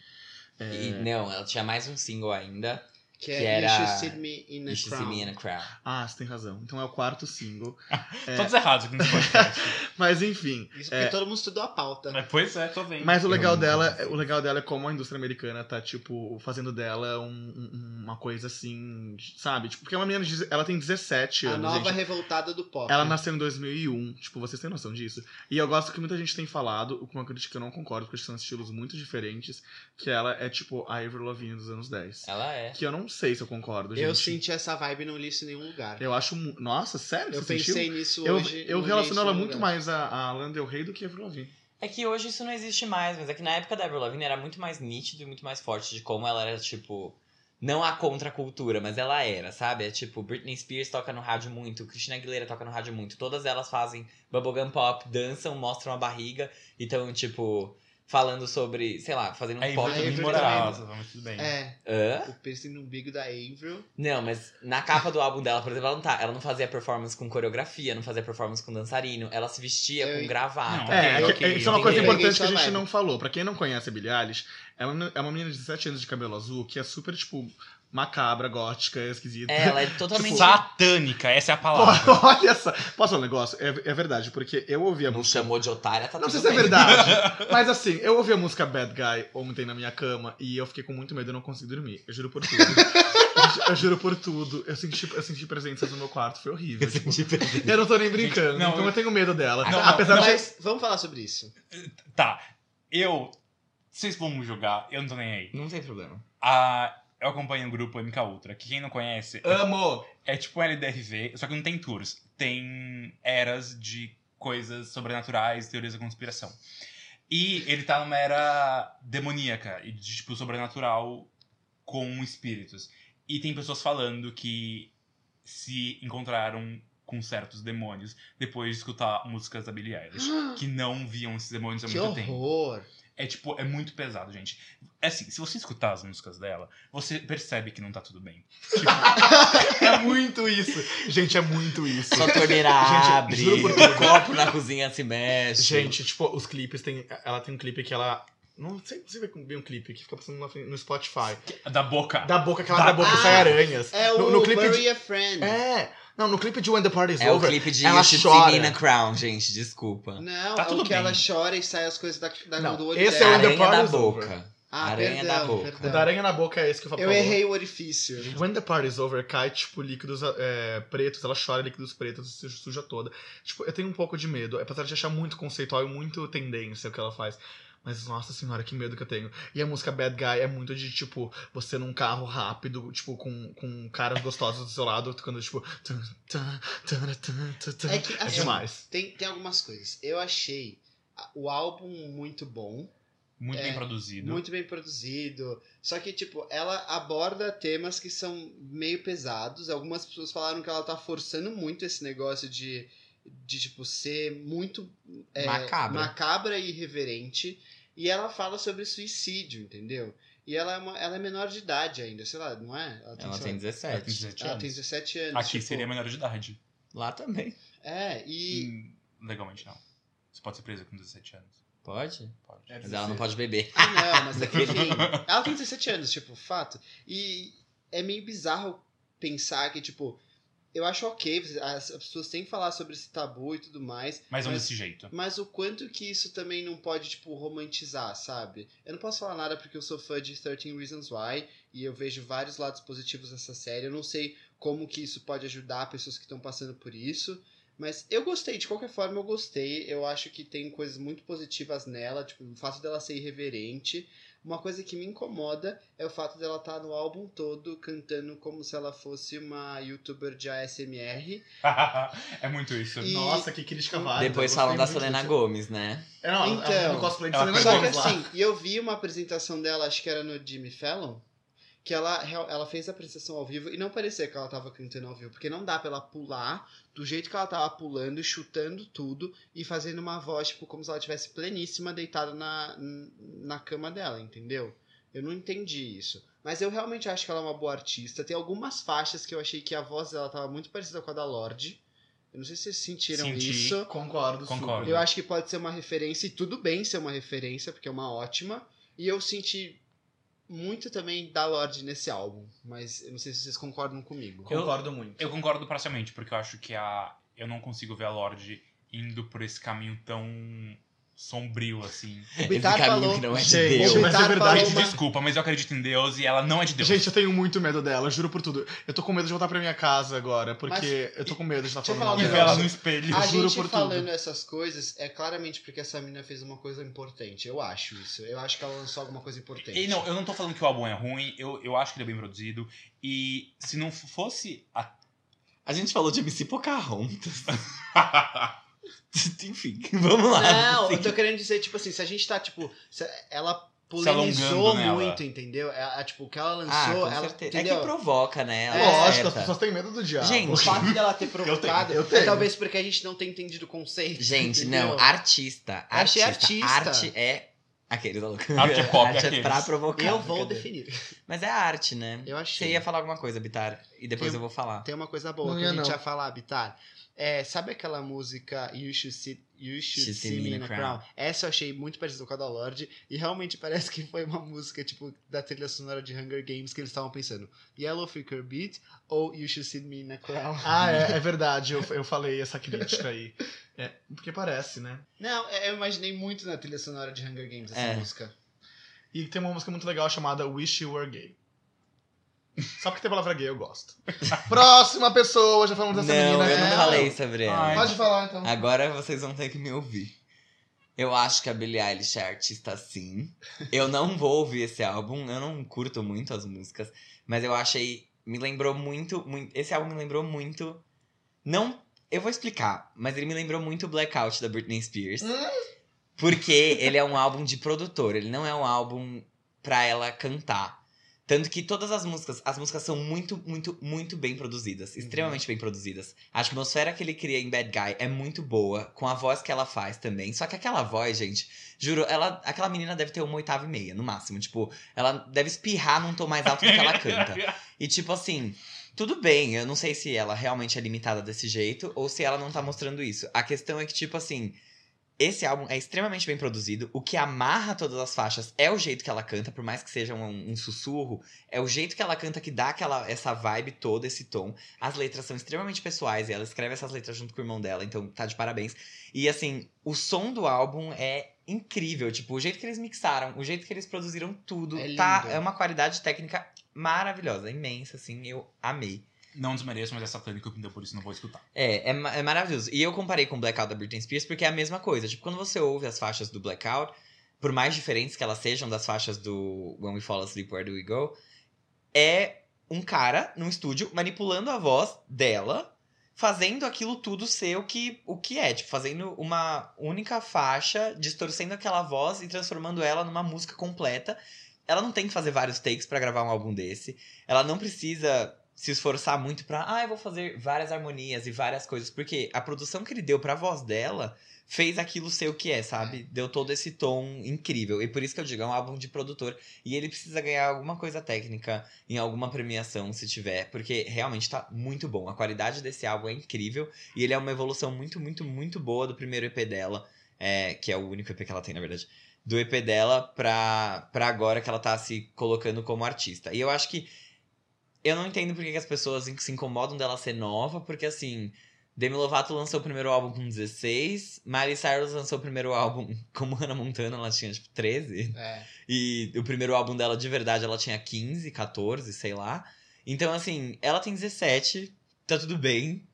E, É, não, ela tinha mais um single ainda. Que é Que era- You Should See Me in a You Crown. Me in a Crown. Ah, você tem razão. Então é o quarto single. É. Todos errados aqui nesse podcast. Mas enfim, Isso porque É. todo mundo estudou a pauta. Mas, pois é, tô vendo. Mas o legal dela, consigo. o legal dela é como a indústria americana tá, tipo, fazendo dela um- um- uma coisa assim, sabe? Tipo, porque é uma menina, de, ela tem 17 A anos, nova gente. revoltada do pop. Ela nasceu em 2001, tipo, vocês têm noção disso? E eu gosto que muita gente tem falado, com uma crítica que eu não concordo, porque são estilos muito diferentes, que ela é tipo a Avril Lavigne dos anos 10. Ela é. Que eu não sei se eu concordo, gente. Eu senti essa vibe e não li isso em nenhum lugar. Eu, Eu acho... Nossa, sério? você pensei sentiu? nisso Eu, hoje. eu não relaciono ela muito lugar. mais a, a Lana Del Rey do que a Avril Lavigne. É que hoje isso não existe mais, mas é que na época da Avril Lavigne era muito mais nítido e muito mais forte de como ela era, tipo... Não a contracultura, mas ela era, sabe? É tipo, Britney Spears toca no rádio muito, Christina Aguilera toca no rádio muito. Todas elas fazem bubblegum pop, dançam, mostram a barriga. Então, tipo, falando sobre, sei lá, fazendo um Aí pop também. moralosa, mas tudo bem. É, Hã? o piercing no umbigo da Avril. Não, mas na capa do álbum dela, por exemplo, ela não, tá, ela não fazia performance com coreografia, não fazia performance com dançarino, ela se vestia Eu- com gravata. Não, É, Ok, é que- ok, isso é uma coisa importante que a gente não falou. Pra quem não conhece a Billie Eilish, é uma, é uma menina de 17 anos de cabelo azul que é super, tipo, macabra, gótica, esquisita. É, ela é totalmente. Satânica, essa é a palavra. Olha só. Posso falar um negócio? É, é verdade, porque eu ouvi a Não música. chamou de otária, tá Não sei se é bem. verdade. mas assim, eu ouvi a música Bad Guy ontem na minha cama e eu fiquei com muito medo e não consegui dormir. Eu juro por tudo. eu, ju- eu juro por tudo. Eu senti, eu senti presenças no meu quarto, foi horrível. tipo, eu não tô nem brincando, Gente, não, então eu... eu- tenho medo dela. Não, não, Apesar de. Mas vamos falar sobre isso. Tá, eu. Vocês vão me julgar, eu não tô nem aí. Não tem problema. Ah, eu acompanho o grupo MK Ultra, que quem não conhece Amo! é tipo um LDRV, só que não tem tours. Tem eras de coisas sobrenaturais, teorias da conspiração. E ele tá numa era demoníaca, e de tipo sobrenatural com espíritos. E tem pessoas falando que se encontraram com certos demônios depois de escutar músicas da Billie Eilish. Que não viam esses demônios há Que muito tempo. É tipo, é muito pesado, gente. É assim, se você escutar as músicas dela, você percebe que não tá tudo bem. É muito isso. Gente, é muito isso. Sua torneira Gente, abre, o copo na cozinha se mexe. Gente, tipo, os clipes tem. Ela tem um clipe que ela. Não sei se você vê um clipe que fica passando no Spotify. Da boca. Da boca, que ela Da- abre a boca e Ah, sai aranhas. É no, o no clipe Bury de, a Friend. É. Não, no clipe de When the Party's é o Over. clipe de ela chora. Me in a Crown, gente, desculpa. Não, Tá é tudo o que bem. ela chora e sai as coisas da, da, Não, do olho esse é dela. o The Aranha da Party's boca. Ah, Aranha perdão, da boca. O perdão. da aranha na boca é esse que eu Eu falei. errei o orifício. When the Party's Over cai, tipo, líquidos é, pretos, ela chora líquidos pretos, se suja toda. Tipo, eu tenho um pouco de medo, apesar de achar muito conceitual e muito tendência o que ela faz. Mas nossa senhora, que medo que eu tenho. E a música Bad Guy é muito de, tipo, você num carro rápido, tipo, com, com caras gostosos do seu lado, tocando, tipo. tum, tum, tum. É que, É assim, demais. Tem, tem algumas coisas. Eu achei o álbum muito bom, Muito É, bem produzido. muito bem produzido. Só que, tipo, ela aborda temas que são meio pesados. Algumas pessoas falaram que ela tá forçando muito esse negócio de, de tipo, ser muito é, Macabra. macabra e irreverente. E ela fala sobre suicídio, entendeu? E ela é, uma, ela é menor de idade ainda, sei lá, não é? Ela tem lá, Ela tem 17. 17 ela anos. tem 17 anos. Aqui tipo, seria menor de idade. Lá também. É, e. Hum, Legalmente não. Você pode ser presa com 17 anos. Pode? Pode. É Mas ela não pode beber. Ah, não, mas é que, enfim. Ela tem 17 anos, tipo, fato. E é meio bizarro pensar que, tipo, eu acho ok, as as pessoas têm que falar sobre esse tabu e tudo mais. Mas não desse jeito. Mas o quanto que isso também não pode, tipo, romantizar, sabe? Eu não posso falar nada porque eu sou fã de 13 Reasons Why e eu vejo vários lados positivos dessa série. Eu não sei como que isso pode ajudar pessoas que estão passando por isso. Mas eu gostei, de qualquer forma eu gostei. Eu acho que tem coisas muito positivas nela, tipo, o fato dela ser irreverente. Uma coisa que me incomoda é o fato dela estar no álbum todo cantando como se ela fosse uma youtuber de ASMR. é muito isso. E- Nossa, que crítica válida. Depois falam da Selena disso. Gomes, né? É, não, Então, então, no cosplay de ela Selena foi Só que assim, e eu vi uma apresentação dela, acho que era no Jimmy Fallon, que ela, ela fez a apresentação ao vivo e não parecia que ela tava cantando ao vivo, porque não dá pra ela pular do jeito que ela tava pulando, chutando tudo e fazendo uma voz, tipo, como se ela estivesse pleníssima deitada na, na cama dela, entendeu? Eu não entendi isso. Mas eu realmente acho que ela é uma boa artista. Tem algumas faixas que eu achei que a voz dela tava muito parecida com a da Lorde. Eu não sei se vocês sentiram Senti. isso. Concordo, Concordo. super. Eu acho que pode ser uma referência, e tudo bem ser uma referência, porque é uma ótima. E eu senti muito também da Lorde nesse álbum, mas eu não sei se vocês concordam comigo. Concordo muito. Eu concordo parcialmente, porque eu acho que a. Eu não consigo ver a Lorde indo por esse caminho tão sombrio assim. O Bitar caminho falou. que não é de Gente, Deus. mas é verdade. Gente, uma- desculpa, mas eu acredito em Deus e ela não é de Deus. Gente, eu tenho muito medo dela, juro por tudo. Eu tô com medo de voltar pra minha casa agora, porque eu tô com medo de estar falando e ver ela dela. no espelho. A juro gente por tudo. falando essas coisas é claramente porque essa mina fez uma coisa importante. Eu acho isso. Eu acho que ela lançou alguma coisa importante. E não, eu não tô falando que o álbum é ruim, eu, eu acho que ele é bem produzido. E se não fosse a. A gente falou de MC Pocahontas. Enfim, vamos lá. Não, Assim. eu tô querendo dizer, tipo assim, se a gente tá, tipo, ela alongando polemizou nela. muito, entendeu? É, é, tipo, o que ela Ah, lançou, com ela. certeza. É que provoca, né? Ela Lógico, acerta. as pessoas têm medo do diabo. Gente, O fato dela ter provocado eu é tenho. talvez porque a gente não tem entendido o conceito. Gente, entendeu? não, artista. Achei Artista. artista. Arte é. Aqueles loucos. Arte é pop, Arte é pra provocar. Eu vou definir. Mas é arte, né? Eu Você achei. ia falar alguma coisa, Bitar, e depois Tem- eu vou falar. Tem uma coisa boa Não que a gente não. ia falar, Bitar. É, sabe aquela música You Should See, you should see Me in a Crown? Essa eu achei muito parecida com a da Lorde. E realmente parece que foi uma música, tipo, da trilha sonora de Hunger Games que eles estavam pensando. Yellow Freaker Beat ou You Should See Me in a Crown? Ah, é, é verdade, eu, eu falei essa crítica aí. É, porque parece, né? Não, é, eu imaginei muito na trilha sonora de Hunger Games essa É. música. E tem uma música muito legal chamada Wish You Were Gay. Só porque tem palavra gay, eu gosto. Próxima pessoa, já falamos Não, dessa menina. eu não É, falei sobre ela. Ai. Pode falar, então. Agora vocês vão ter que me ouvir. Eu acho que a Billie Eilish é artista sim. Eu não vou ouvir esse álbum, eu não curto muito as músicas, mas eu achei. Me lembrou muito. muito esse álbum me lembrou muito. Não. Eu vou explicar, mas ele me lembrou muito Blackout da Britney Spears. Hum. Porque ele é um álbum de produtor, ele não é um álbum pra ela cantar. Tanto que todas as músicas, as músicas são muito, muito, muito bem produzidas. Extremamente bem produzidas. A atmosfera que ele cria em Bad Guy é muito boa, com a voz que ela faz também. Só que aquela voz, gente, juro, ela, aquela menina deve ter uma oitava e meia, no máximo. Tipo, ela deve espirrar num tom mais alto do que ela canta. E tipo assim, tudo bem, eu não sei se ela realmente é limitada desse jeito ou se ela não tá mostrando isso. A questão é que, tipo assim, esse álbum é extremamente bem produzido. O que amarra todas as faixas é o jeito que ela canta, por mais que seja um, um sussurro, é o jeito que ela canta que dá aquela, essa vibe toda, esse tom. As letras são extremamente pessoais e ela escreve essas letras junto com o irmão dela, então tá de parabéns. E assim, o som do álbum é incrível, tipo, o jeito que eles mixaram, o jeito que eles produziram tudo, É tá, é uma qualidade técnica maravilhosa, imensa, assim, eu amei. Não desmereço, mas é satânico, então por isso não vou escutar. É, é, é maravilhoso. E eu comparei com Blackout da Britney Spears porque é a mesma coisa. Tipo, quando você ouve as faixas do Blackout, por mais diferentes que elas sejam das faixas do When We Fall Asleep, Where Do We Go, é um cara num estúdio manipulando a voz dela, fazendo aquilo tudo ser o que, o que é, tipo, fazendo uma única faixa, distorcendo aquela voz e transformando ela numa música completa. Ela não tem que fazer vários takes pra gravar um álbum desse. Ela não precisa se esforçar muito pra, ah, eu vou fazer várias harmonias e várias coisas, porque a produção que ele deu pra voz dela fez aquilo ser o que é, sabe? Deu todo esse tom incrível. E por isso que eu digo, é um álbum de produtor. E ele precisa ganhar alguma coisa técnica em alguma premiação, se tiver. Porque realmente tá muito bom. A qualidade desse álbum é incrível. E ele é uma evolução muito, muito, muito boa do primeiro EP dela. É, que é o único EP que ela tem, na verdade. Do EP dela pra, pra agora que ela tá se colocando como artista. E eu acho que. Eu não entendo por que que as pessoas se incomodam dela ser nova, porque assim. Demi Lovato lançou o primeiro álbum com 16, Miley Cyrus lançou o primeiro álbum como Hannah Montana, ela tinha tipo 13. É. E o primeiro álbum dela de verdade ela tinha 15, 14, sei lá. Então, assim, ela tem 17, tá tudo bem.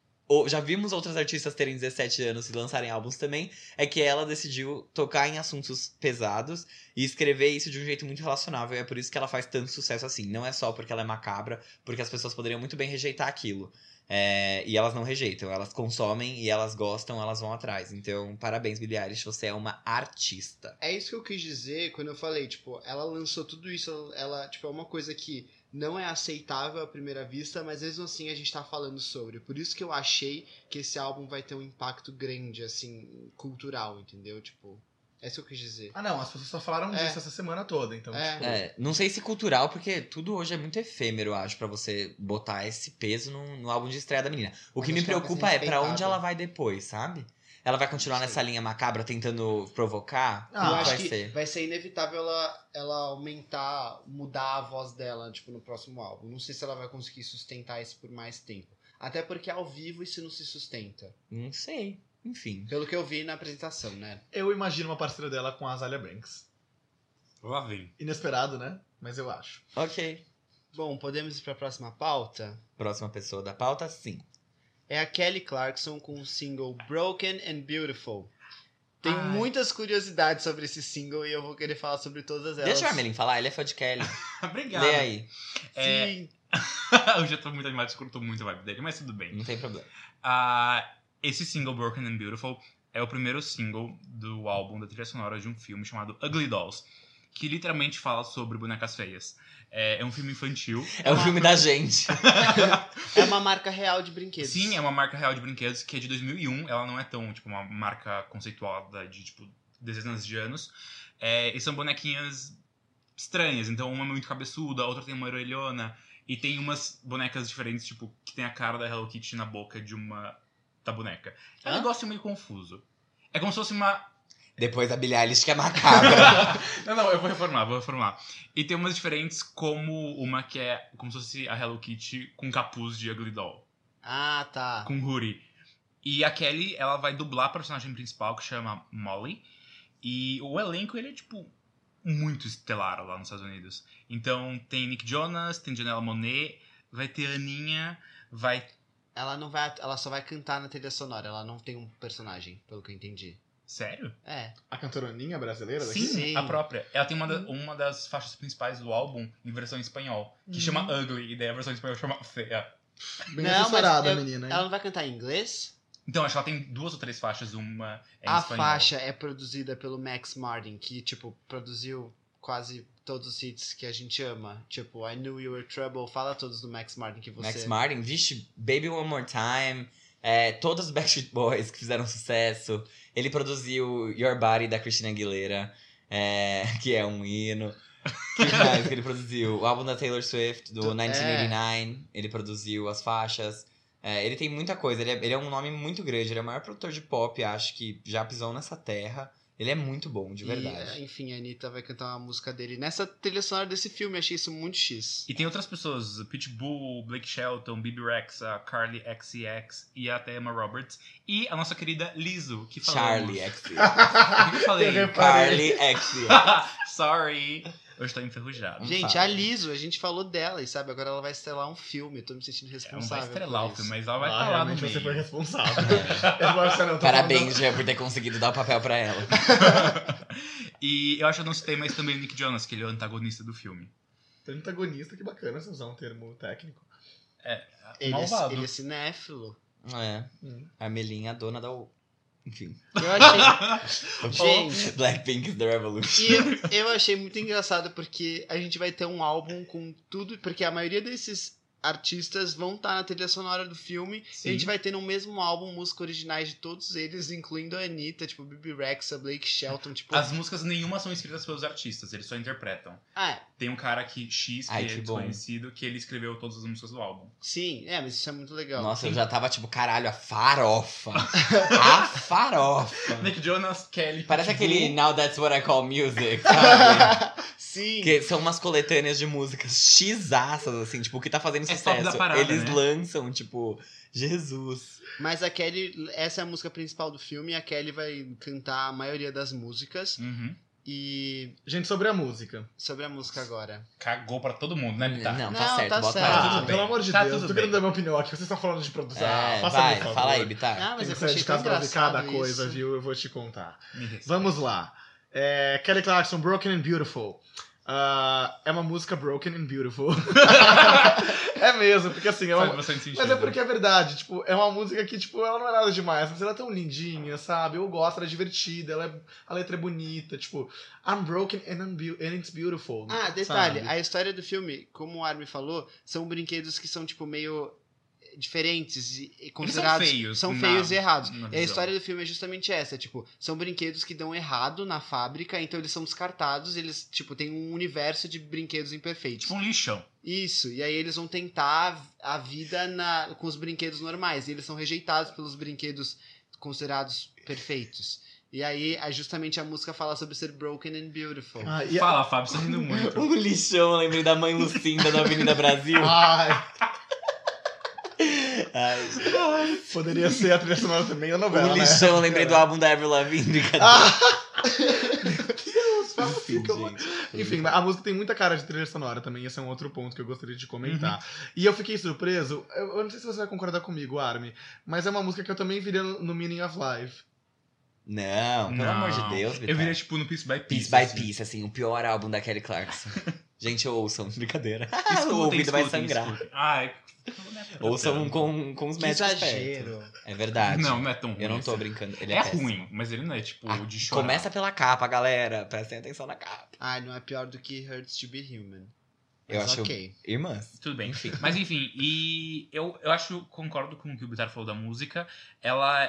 Já vimos outras artistas terem 17 anos e lançarem álbuns também. É que ela decidiu tocar em assuntos pesados e escrever isso de um jeito muito relacionável. E é por isso que ela faz tanto sucesso assim. Não é só porque ela é macabra, porque as pessoas poderiam muito bem rejeitar aquilo. É, e elas não rejeitam, elas consomem e elas gostam, elas vão atrás. Então, parabéns, Billie você é uma artista. É isso que eu quis dizer quando eu falei, tipo, ela lançou tudo isso, ela, tipo, é uma coisa que não é aceitável à primeira vista, mas mesmo assim a gente tá falando sobre. Por isso que eu achei que esse álbum vai ter um impacto grande, assim, cultural, entendeu? Tipo, é isso que eu quis dizer. Ah, não, as pessoas só falaram É. disso essa semana toda, então, É. tipo. É, não sei se cultural, porque tudo hoje é muito efêmero, eu acho, pra você botar esse peso no, no álbum de estreia da menina. O Mas que me preocupa é pra onde ela vai depois, sabe? Ela vai continuar nessa linha macabra tentando provocar? Ah, eu acho vai que ser? vai ser inevitável ela, ela aumentar, mudar a voz dela, tipo, no próximo álbum. Não sei se ela vai conseguir sustentar isso por mais tempo. Até porque ao vivo isso não se sustenta. Não sei. Enfim. Pelo que eu vi na apresentação, né? Eu imagino uma parceira dela com a Azalia Banks. Lá vem. Inesperado, né? Mas eu acho. Ok. Bom, podemos ir pra próxima pauta? Próxima pessoa da pauta, sim. É a Kelly Clarkson com o single Broken and Beautiful. Tem Ai. muitas curiosidades sobre esse single e eu vou querer falar sobre todas elas. Deixa o Armelin falar, ele é fã de Kelly. Obrigado. Lê aí, É, Sim. eu já tô muito animado, escuto muito a vibe dele, mas tudo bem. não tem problema. Ah, esse single, Broken and Beautiful, é o primeiro single do álbum da trilha sonora de um filme chamado Ugly Dolls, que literalmente fala sobre bonecas feias. É, é um filme infantil. É o filme da gente. É uma marca real de brinquedos. Sim, é uma marca real de brinquedos que é de 2001. Ela não é tão, tipo, uma marca conceituada de, tipo, dezenas de anos. É, e são bonequinhas estranhas. Então, uma é muito cabeçuda, a outra tem uma orelhona. E tem umas bonecas diferentes, tipo, que tem a cara da Hello Kitty na boca de uma... da boneca. É um Hã? negócio meio confuso. É como se fosse uma... Depois a Billie Eilish, que é macabra. não, não, eu vou reformular, vou reformular. E tem umas diferentes como uma que é como se fosse a Hello Kitty com capuz de Ugly Doll. Ah, tá. com Huri. E a Kelly, ela vai dublar a personagem principal, que chama Molly. E o elenco, ele é, tipo, muito estelar lá nos Estados Unidos. Então, tem Nick Jonas, tem Janela Monet, vai ter Aninha, vai... Ela não vai. Ela só vai cantar na trilha sonora, ela não tem um personagem, pelo que eu entendi. Sério? É. A cantoraninha brasileira daqui? Sim, Sim. a própria. Ela tem uma, da- uma das faixas principais do álbum em versão em espanhol, que chama Ugly, e daí a versão em espanhol chama Feia. Bem Não, assessorada a eu- menina, hein? Ela não vai cantar em inglês? Então, acho que ela tem duas ou três faixas, uma é em a espanhol. faixa é produzida pelo Max Martin, que, tipo, produziu quase todos os hits que a gente ama. Tipo, I Knew You Were Trouble, fala todos do Max Martin que você... Max Martin, vixe, Baby One More Time, é, todos os Backstreet Boys que fizeram sucesso. Ele produziu Your Body da Christina Aguilera, é, que é um hino. que mais que ele produziu? O álbum da Taylor Swift, do É. 1989. Ele produziu as faixas. É, ele tem muita coisa. Ele é, ele é um nome muito grande. Ele é o maior produtor de pop, acho, que já pisou nessa terra. Ele é muito bom, de E, verdade. enfim, a Anitta vai cantar uma música dele nessa trilha sonora desse filme. Achei isso muito X. E tem outras pessoas, Pitbull, Blake Shelton, Bibi Rex, a Carly XCX e até Emma Roberts. E a nossa querida Lizzo, que falamos. Charlie X. O que eu falei? Eu. Carly X. Sorry. Eu estou enferrujado. Gente, a Liso, a gente falou dela e sabe, agora ela vai estrelar um filme. Eu tô me sentindo Ela não responsável. vai estrelar o filme, mas ela vai Ah, estar lá no meio. você foi responsável. Eu acho que não, Parabéns, Jean, por ter conseguido dar o papel pra ela. E eu acho que eu não citei, mas também o Nick Jonas, que ele é o antagonista do filme. Antagonista, que bacana você usar um termo técnico. Ele é, Malvado. ele é cinéfilo. É. Hum. A Melinha, a dona da. Enfim. Eu achei. Gente, Blackpink is the Revolution. E eu, eu achei muito engraçado porque a gente vai ter um álbum com tudo, porque a maioria desses artistas vão estar na trilha sonora do filme e a gente vai ter no mesmo álbum músicas originais de todos eles, incluindo a Anitta, tipo Bibi Rexa, Blake Shelton, tipo. As músicas nenhuma são escritas pelos artistas, eles só interpretam. Ah, Tem um cara que, X, que Ai, é que bom. desconhecido, que ele escreveu todas as músicas do álbum. sim, é, mas isso é muito legal. Nossa, eu já tava tipo, caralho, a farofa. a farofa. Nick Jonas, Kelly. Parece aquele Now That's What I Call Music, sabe? sim. que são umas coletâneas de músicas x-assas, assim, tipo, o que tá fazendo É sucesso. da parada, Eles né? lançam, tipo, Jesus. Mas a Kelly, essa é a música principal do filme, e a Kelly vai cantar a maioria das músicas. Uhum. E Gente, sobre a música. sobre a música agora. Cagou pra todo mundo, né, Bitar? Não, Não, tá certo, tá bota certo. ela. tudo bem. pelo amor de Tá Deus, tudo tô querendo dar minha opinião aqui. Vocês estão falando de produção. É, Faça vai, fala aí, Bitar. Ah, mas Tem eu que sair achei de tão cada engraçado coisa, isso. viu? Eu vou te contar. Vamos lá. É, Kelly Clarkson, Broken and Beautiful. Ah, é uma música broken and beautiful. é mesmo, porque assim, é uma. Mas é porque é verdade, tipo, é uma música que, tipo, ela não é nada demais, mas ela é tão lindinha, sabe? Eu gosto, ela é divertida, ela é, a letra é bonita, tipo, I'm broken and, I'm beau- and it's beautiful. Ah, detalhe, sabe? a história do filme, como o Armin falou, são brinquedos que são, tipo, meio diferentes e considerados feios são na- feios e errados. na E a história do filme é justamente essa, tipo, são brinquedos que dão errado na fábrica, então eles são descartados, eles, tipo, tem um universo de brinquedos imperfeitos. Tipo um lixão. Isso, e aí eles vão tentar a vida na, com os brinquedos normais, e eles são rejeitados pelos brinquedos considerados perfeitos. E aí, a- justamente a música fala sobre ser broken and beautiful. Ah, e- Fala, Fábio, você tá rindo muito. Um lixão, lembrei da mãe Lucinda da Avenida Brasil. Ai, Ai, poderia ser a trilha sonora também da novela, um né? lixão, eu lembrei do álbum da Avril Lavigne. brincadeira. Ah! Meu Deus, fala Enfim, eu-. Enfim, a música tem muita cara de trilha sonora também, esse é um outro ponto que eu gostaria de comentar. E eu fiquei surpreso, eu, eu não sei se você vai concordar comigo, Armin, mas é uma música que eu também viria no, no Meaning of Life. Não, pelo Não. amor de Deus, Eu Vitor. virei, tipo, no Piece by Piece Piece. by assim. Piece, assim, o pior álbum da Kelly Clarkson. Gente, ouçam, brincadeira. o Escutem, ouvido vai escutem, sangrar. escutem. Ai, Ouçam com, com os Que médicos exagero. perto. É verdade. Não, não é tão ruim. Eu não tô assim. brincando. Ele É, é, ruim, mas ele não é, tipo, Ah, de chorar. Começa pela capa, galera. Prestem atenção na capa. Ah, não é pior do que Hurts to Be Human. Eu Mas acho. ok. Irmãs. Tudo bem. Enfim. Mas enfim, e eu, eu acho, concordo com o que o Bitar falou da música. Ela,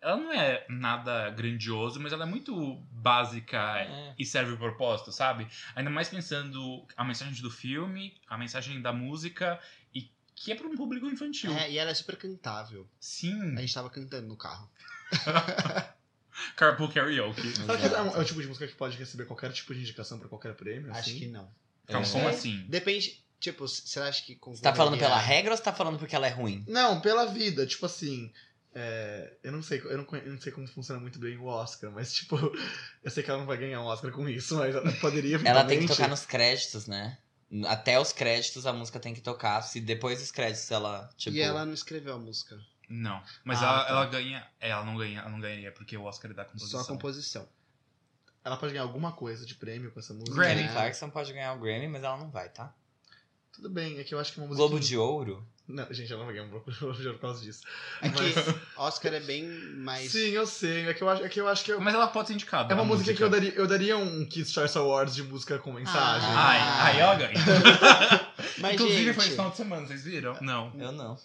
ela não é nada grandioso, mas ela é muito básica É. e serve o propósito, sabe? Ainda mais pensando a mensagem do filme, a mensagem da música, que é para um público infantil. É, e ela é super cantável. Sim. A gente tava cantando no carro. Carpool Karaoke. Será que é, um, é o tipo de música que pode receber qualquer tipo de indicação pra qualquer prêmio? Acho assim? que não. É. como assim? Depende, tipo, você acha que Você tá falando pela regra ou você tá falando porque ela é ruim? Não, pela vida, tipo assim. é, eu não sei, eu não, eu não sei como funciona muito bem o Oscar, mas tipo, eu sei que ela não vai ganhar um Oscar com isso, mas ela poderia Ela tem que tocar nos créditos, né? Até os créditos a música tem que tocar. Se depois dos créditos ela, tipo. E ela não escreveu a música. Não. Mas Ah, ela, tá. ela ganha. é, Ela não ganha, ela não ganharia, porque o Oscar é da composição. Só a composição. Ela pode ganhar alguma coisa de prêmio com essa música. Grammy. Clarkson pode ganhar o Grammy, mas ela não vai, tá? Tudo bem, é que eu acho que é uma música. Globo de Ouro? Não, gente, ela não ganhar um Globo de Ouro por causa disso. É que Mas- Oscar é bem mais. Sim, eu sei. É que eu acho, é que, eu acho que eu- Mas ela pode ser indicada. é uma a música, que eu daria, eu daria um Kids Choice Awards de música com mensagem. Ah. Ai, ai, ela ganha. Mas, Inclusive gente, foi esse final de semana, vocês viram? Não. Eu não.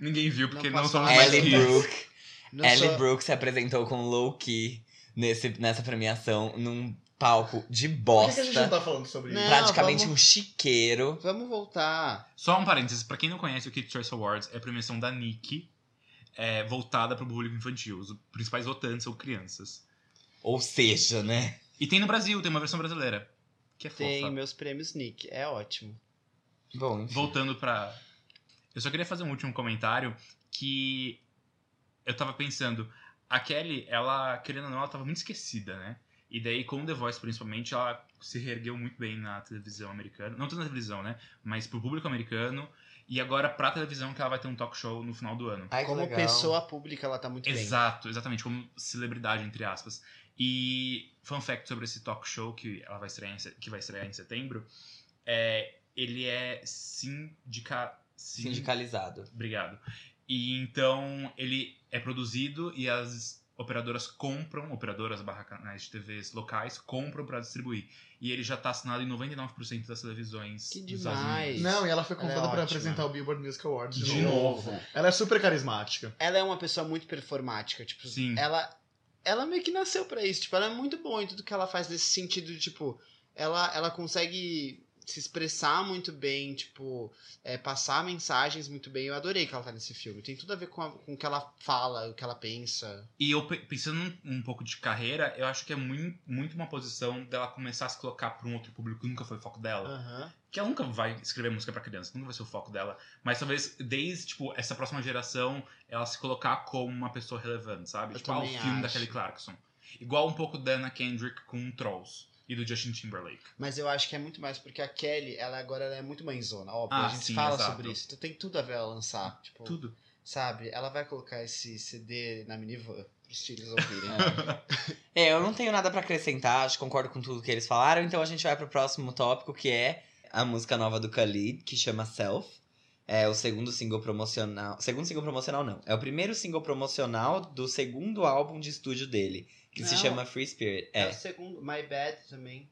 Ninguém viu, porque Não não, somos mais Ellie. Brooke. Ellie sou- Brooke se apresentou com Low Key nesse, nessa premiação num palco de Por que, que a gente não bosta. tá falando sobre Não, isso? praticamente vamos- um chiqueiro. Vamos voltar. Só um parênteses, pra quem não conhece o Kids Choice Awards, é a premiação da Nick, é, voltada pro público infantil. Os principais votantes são crianças. Ou seja, né? E tem no Brasil, tem uma versão brasileira. Que é Tem fofa. meus prêmios Nick. É ótimo. Bom, enfim. Voltando pra. Eu só queria fazer um último comentário que eu tava pensando, a Kelly, ela, querendo ou não, ela tava muito esquecida, né? E daí, com The Voice, principalmente, ela se reergueu muito bem na televisão americana. Não tanto na televisão, né? Mas pro público americano. E agora pra televisão, que ela vai ter um talk show no final do ano. Ai, Como legal. pessoa pública, ela tá muito bem. Exato, exatamente, como celebridade, entre aspas. E fun fact sobre esse talk show que ela vai estrear em, que vai estrear em setembro, é, ele é sindica, sin- Sindicalizado. Obrigado. E então ele é produzido e as operadoras compram, operadoras barra canais de TVs locais, compram pra distribuir. E ele já tá assinado em 99% das televisões Que dos demais. Não, e ela foi Ela é convidada pra ótima. apresentar o Billboard Music Awards de, De novo. novo. Ela é super carismática. Ela é uma pessoa muito performática, tipo, Sim. ela ela meio que nasceu pra isso, tipo, ela é muito boa em tudo que ela faz nesse sentido de, tipo, ela ela consegue se expressar muito bem, tipo, é, passar mensagens muito bem. Eu adorei que ela tá nesse filme. Tem tudo a ver com, a- com o que ela fala, o que ela pensa. E eu pe- pensando um, um pouco de carreira, eu acho que é muito, muito uma posição dela começar a se colocar pra um outro público que nunca foi o foco dela. Aham. que ela nunca vai escrever música pra criança, nunca vai ser o foco dela, mas talvez desde, tipo, essa próxima geração, ela se colocar como uma pessoa relevante, sabe? Eu tipo, ah, o filme da acho. Kelly Clarkson. Igual um pouco da Anna Kendrick com Trolls e do Justin Timberlake. Mas eu acho que é muito mais porque a Kelly, ela agora ela é muito mãezona, óbvio. Ah, a gente sim, fala exato. sobre isso. Então tem tudo a ver ela lançar. Tipo, Tudo. sabe? Ela vai colocar esse CD na minivan pros filhos ouvirem. É, eu não tenho nada pra acrescentar, acho que concordo com tudo que eles falaram, então a gente vai pro próximo tópico, que é a música nova do Khalid, que chama Self. É o segundo single promocional. Segundo single promocional, não. É o primeiro single promocional do segundo álbum de estúdio dele, que se Não. chama Free Spirit. É. É. o segundo, My Bad também.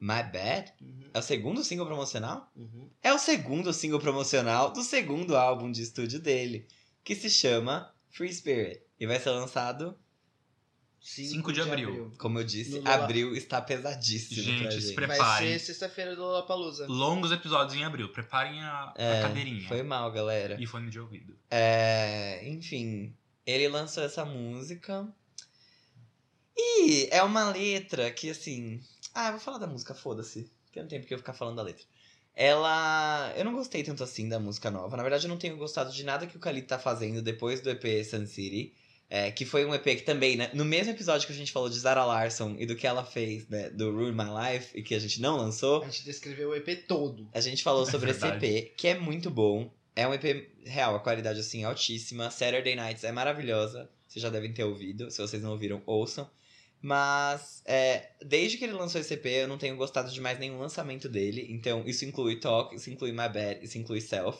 My Bad? Uhum, É o segundo single promocional? uhum. É o segundo single promocional do segundo álbum de estúdio dele, que se chama Free Spirit. E vai ser lançado, 5 de abril. como eu disse, No Lola- abril está pesadíssimo Gente, pra se gente. pre- Vai Preparem. ser sexta-feira do Lollapalooza. Longos episódios em abril. Preparem a, a É, cadeirinha. Foi mal, galera. E fone de ouvido. É, enfim, ele lançou essa música. E é uma letra que, assim. Ah, eu vou falar da música, foda-se. Porque não tem porque eu ficar falando da letra. Ela. Eu não gostei tanto assim da música nova. Na verdade, eu não tenho gostado de nada que o Khalid tá fazendo depois do EP Sun City. É, que foi um EP que também, né? No mesmo episódio que a gente falou de Zara Larson e do que ela fez, né? Do Ruin My Life, e que a gente não lançou. A gente descreveu o EP todo. A gente falou sobre esse verdade. EP, que é muito bom. É um EP real, a qualidade assim altíssima. Saturday Nights é maravilhosa. Vocês já devem ter ouvido. Se vocês não ouviram, ouçam. Mas é, desde que ele lançou esse EP, eu não tenho gostado de mais nenhum lançamento dele. Então, isso inclui Talk, isso inclui My Bad, isso inclui Self.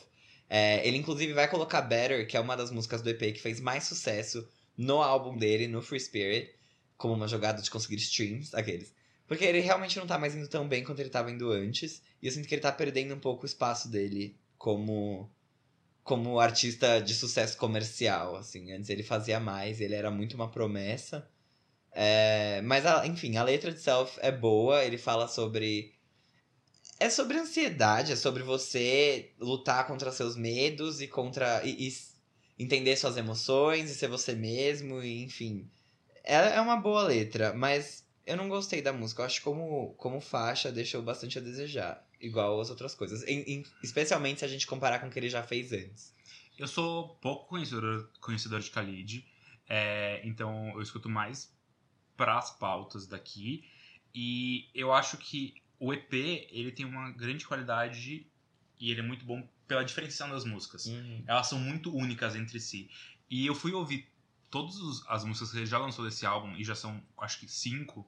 É, ele, inclusive, vai colocar Better, que é uma das músicas do EP que fez mais sucesso no álbum dele, no Free Spirit, como uma jogada de conseguir streams, aqueles. Porque ele realmente não tá mais indo tão bem quanto ele tava indo antes. E eu sinto que ele tá perdendo um pouco o espaço dele como como artista de sucesso comercial, assim. Antes ele fazia mais, ele era muito uma promessa. É, mas, a- enfim, a letra de Self é boa, ele fala sobre... É sobre ansiedade, é sobre você lutar contra seus medos e contra... E, e entender suas emoções e ser você mesmo, e, enfim... É, é uma boa letra, mas eu não gostei da música. Eu acho que como, como faixa deixou bastante a desejar. Igual as outras coisas. Em- em- especialmente se a gente comparar com o que ele já fez antes. Eu sou pouco conhecedor, conhecedor de Khalid, é, então eu escuto mais pras pautas daqui. E eu acho que o EP ele tem uma grande qualidade e ele é muito bom pela diferenciação das músicas. Elas são muito únicas entre si. E eu fui ouvir todas as músicas que ele já lançou desse álbum, e já são, acho que cinco,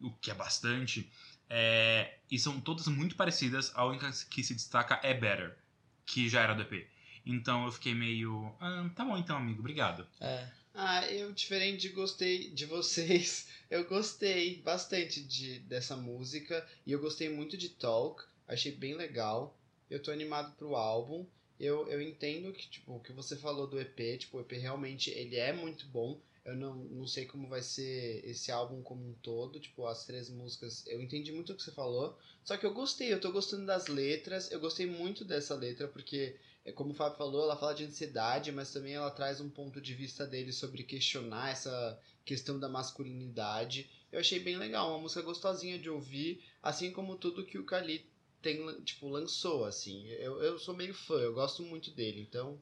o que é bastante. é, e são todas muito parecidas. A única que se destaca é Better, que já era do EP. Então eu fiquei meio. Ah, tá bom então, amigo, obrigado. É. Ah, eu, diferente de gostei de vocês, eu gostei bastante de, dessa música. E eu gostei muito de Talk. Achei bem legal. Eu tô animado pro álbum. Eu, eu entendo que, tipo, o que você falou do EP, tipo, o EP realmente ele é muito bom. Eu não, não sei como vai ser esse álbum como um todo, tipo, as três músicas. Eu entendi muito o que você falou. Só que eu gostei, eu tô gostando das letras. Eu gostei muito dessa letra, porque, é como o Fábio falou, ela fala de ansiedade, mas também ela traz um ponto de vista dele sobre questionar essa questão da masculinidade. Eu achei bem legal, uma música gostosinha de ouvir, assim como tudo que o Kali tem, tipo, lançou, assim. Eu, eu sou meio fã, eu gosto muito dele, então.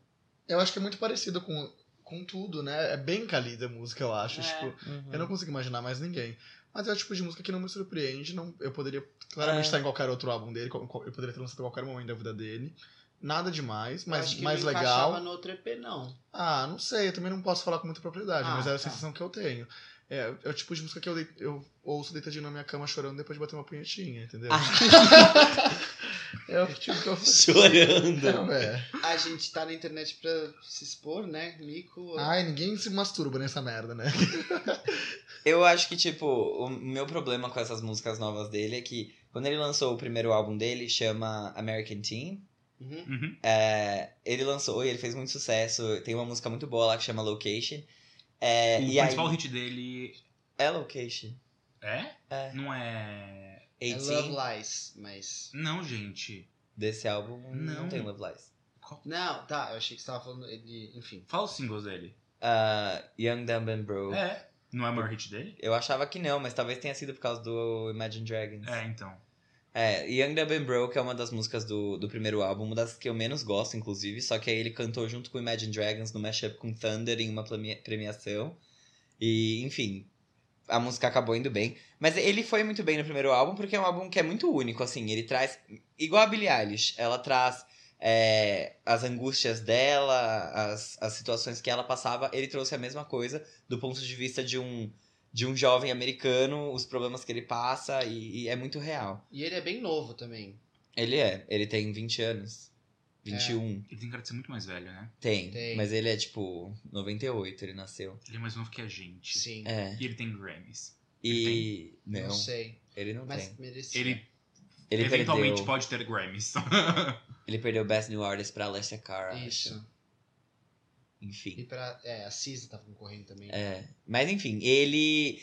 Eu acho que é muito parecido com, com tudo, né? É bem calida a música, eu acho. É. Tipo, Uhum. eu não consigo imaginar mais ninguém. Mas é o tipo de música que não me surpreende. Não, eu poderia claramente É. estar em qualquer outro álbum dele. Eu poderia ter lançado em qualquer momento da vida dele. Nada demais, mas acho que mais não legal. encaixava no outro EP, não. Ah, não sei, eu também não posso falar com muita propriedade, Ah, mas é a tá. sensação que eu tenho. É, é o tipo de música que eu, eu ouço deitadinho na minha cama chorando depois de bater uma punhetinha, entendeu? É o tipo que eu Chorando. É. A gente tá na internet pra se expor, né? Mico. Ai, ninguém se masturba nessa merda, né? Eu acho que, tipo, o meu problema com essas músicas novas dele é que quando ele lançou o primeiro álbum dele, chama American Teen, Uhum. Uhum. é, ele lançou e ele fez muito sucesso. Tem uma música muito boa lá que chama Location. É, O e aí, principal hit dele é Location. é? É. Não é. É 18 Love Lies, mas. Não, gente. desse álbum não, Não. tem Love Lies. Qual- Não, tá, eu achei que você tava falando de. Enfim. Fala os singles dele. Uh, Young, Dumb and Broke. É. Não é o maior hit dele? Eu achava que não, mas talvez tenha sido por causa do Imagine Dragons. É, então. É, Young, Dumb and Broke é uma das músicas do, do primeiro álbum, uma das que eu menos gosto, inclusive. Só que aí ele cantou junto com Imagine Dragons no mashup com Thunder em uma premia- premiação. E, enfim, a música acabou indo bem. Mas ele foi muito bem no primeiro álbum, porque é um álbum que é muito único, assim. Ele traz. Igual a Billie Eilish, ela traz é, as angústias dela, as, as situações que ela passava. Ele trouxe a mesma coisa do ponto de vista de um. De um jovem americano, os problemas que ele passa, e- e é muito real. E ele é bem novo também. Ele é, ele tem 20 anos. 21. Ele tem cara de ser muito mais velho, né? Tem, Tem. Mas ele é tipo 98, ele nasceu. Ele é mais novo que a gente. Sim. É. E ele tem Grammys. E. Não, Não, sei. ele não Mas tem. merecia. Ele, Ele eventualmente perdeu, pode ter Grammys. ele perdeu Best New Artist pra Alessia Cara. acho. Isso. E Enfim. pra. É, a Cisa tava concorrendo também. É. Mas enfim, ele.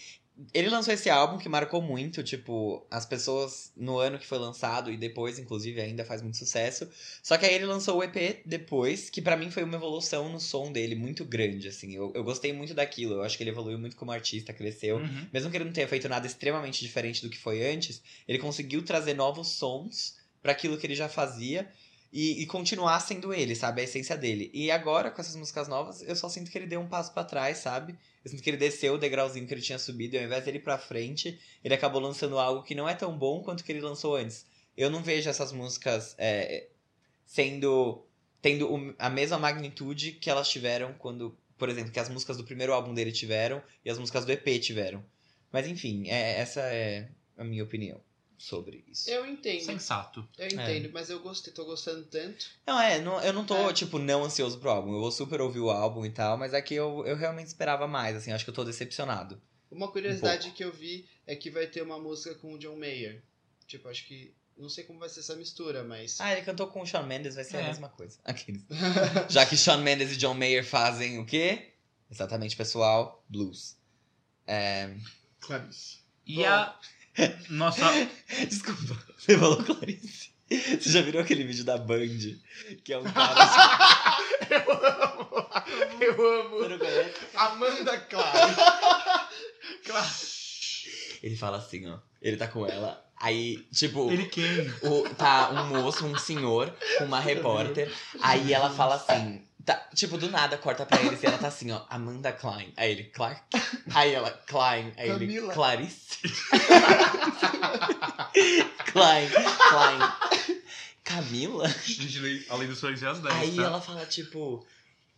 Ele lançou esse álbum que marcou muito, tipo, as pessoas no ano que foi lançado e depois, inclusive, ainda faz muito sucesso. Só que aí ele lançou o EP depois, que pra mim foi uma evolução no som dele muito grande, assim. Eu, eu gostei muito daquilo, eu acho que ele evoluiu muito como artista, cresceu. Uhum. Mesmo que ele não tenha feito nada extremamente diferente do que foi antes, ele conseguiu trazer novos sons pra aquilo que ele já fazia e, e continuar sendo ele, sabe? A essência dele. E agora, com essas músicas novas, eu só sinto que ele deu um passo pra trás, sabe? Eu sinto que ele desceu o degrauzinho que ele tinha subido e ao invés dele ir pra frente, ele acabou lançando algo que não é tão bom quanto que ele lançou antes. Eu não vejo essas músicas é, sendo. tendo a mesma magnitude que elas tiveram quando. Por exemplo, que as músicas do primeiro álbum dele tiveram e as músicas do EP tiveram. Mas enfim, é- essa é a minha opinião sobre isso. Eu entendo. Sensato. É. Eu entendo, mas eu gostei, tô gostando tanto. Não, é, não- eu não tô, É. tipo, não ansioso pro álbum. Eu vou super ouvir o álbum e tal, mas aqui eu, eu realmente esperava mais, assim, acho que eu tô decepcionado. Uma curiosidade que eu vi é que vai ter uma música com o John Mayer. Tipo, acho que. Não sei como vai ser essa mistura, mas. Ah, ele cantou com o Shawn Mendes, vai ser a É. mesma coisa. Aqueles. Já que Shawn Mendes e John Mayer fazem o quê? Exatamente, pessoal, blues. É... Clarice. E Bom. a nossa. Desculpa, você falou Clarice. Você já virou aquele vídeo da Band? Que é um cara. Eu amo! Eu Você amo! não conhece? Amanda Klein. Claro. Ele fala assim, ó. Ele tá com ela. Aí, tipo. Ele quem? o- tá um moço, um senhor, com uma repórter. Aí ela fala assim. Tá, tipo, do nada corta pra eles e ela tá assim, ó, Amanda Klein. Aí ele, Clark. Aí ela, Klein. Aí ele, Camila. Clarice. Klein, Klein. Camila? Gente, além do silêncio às 10. Aí tá? ela fala, tipo.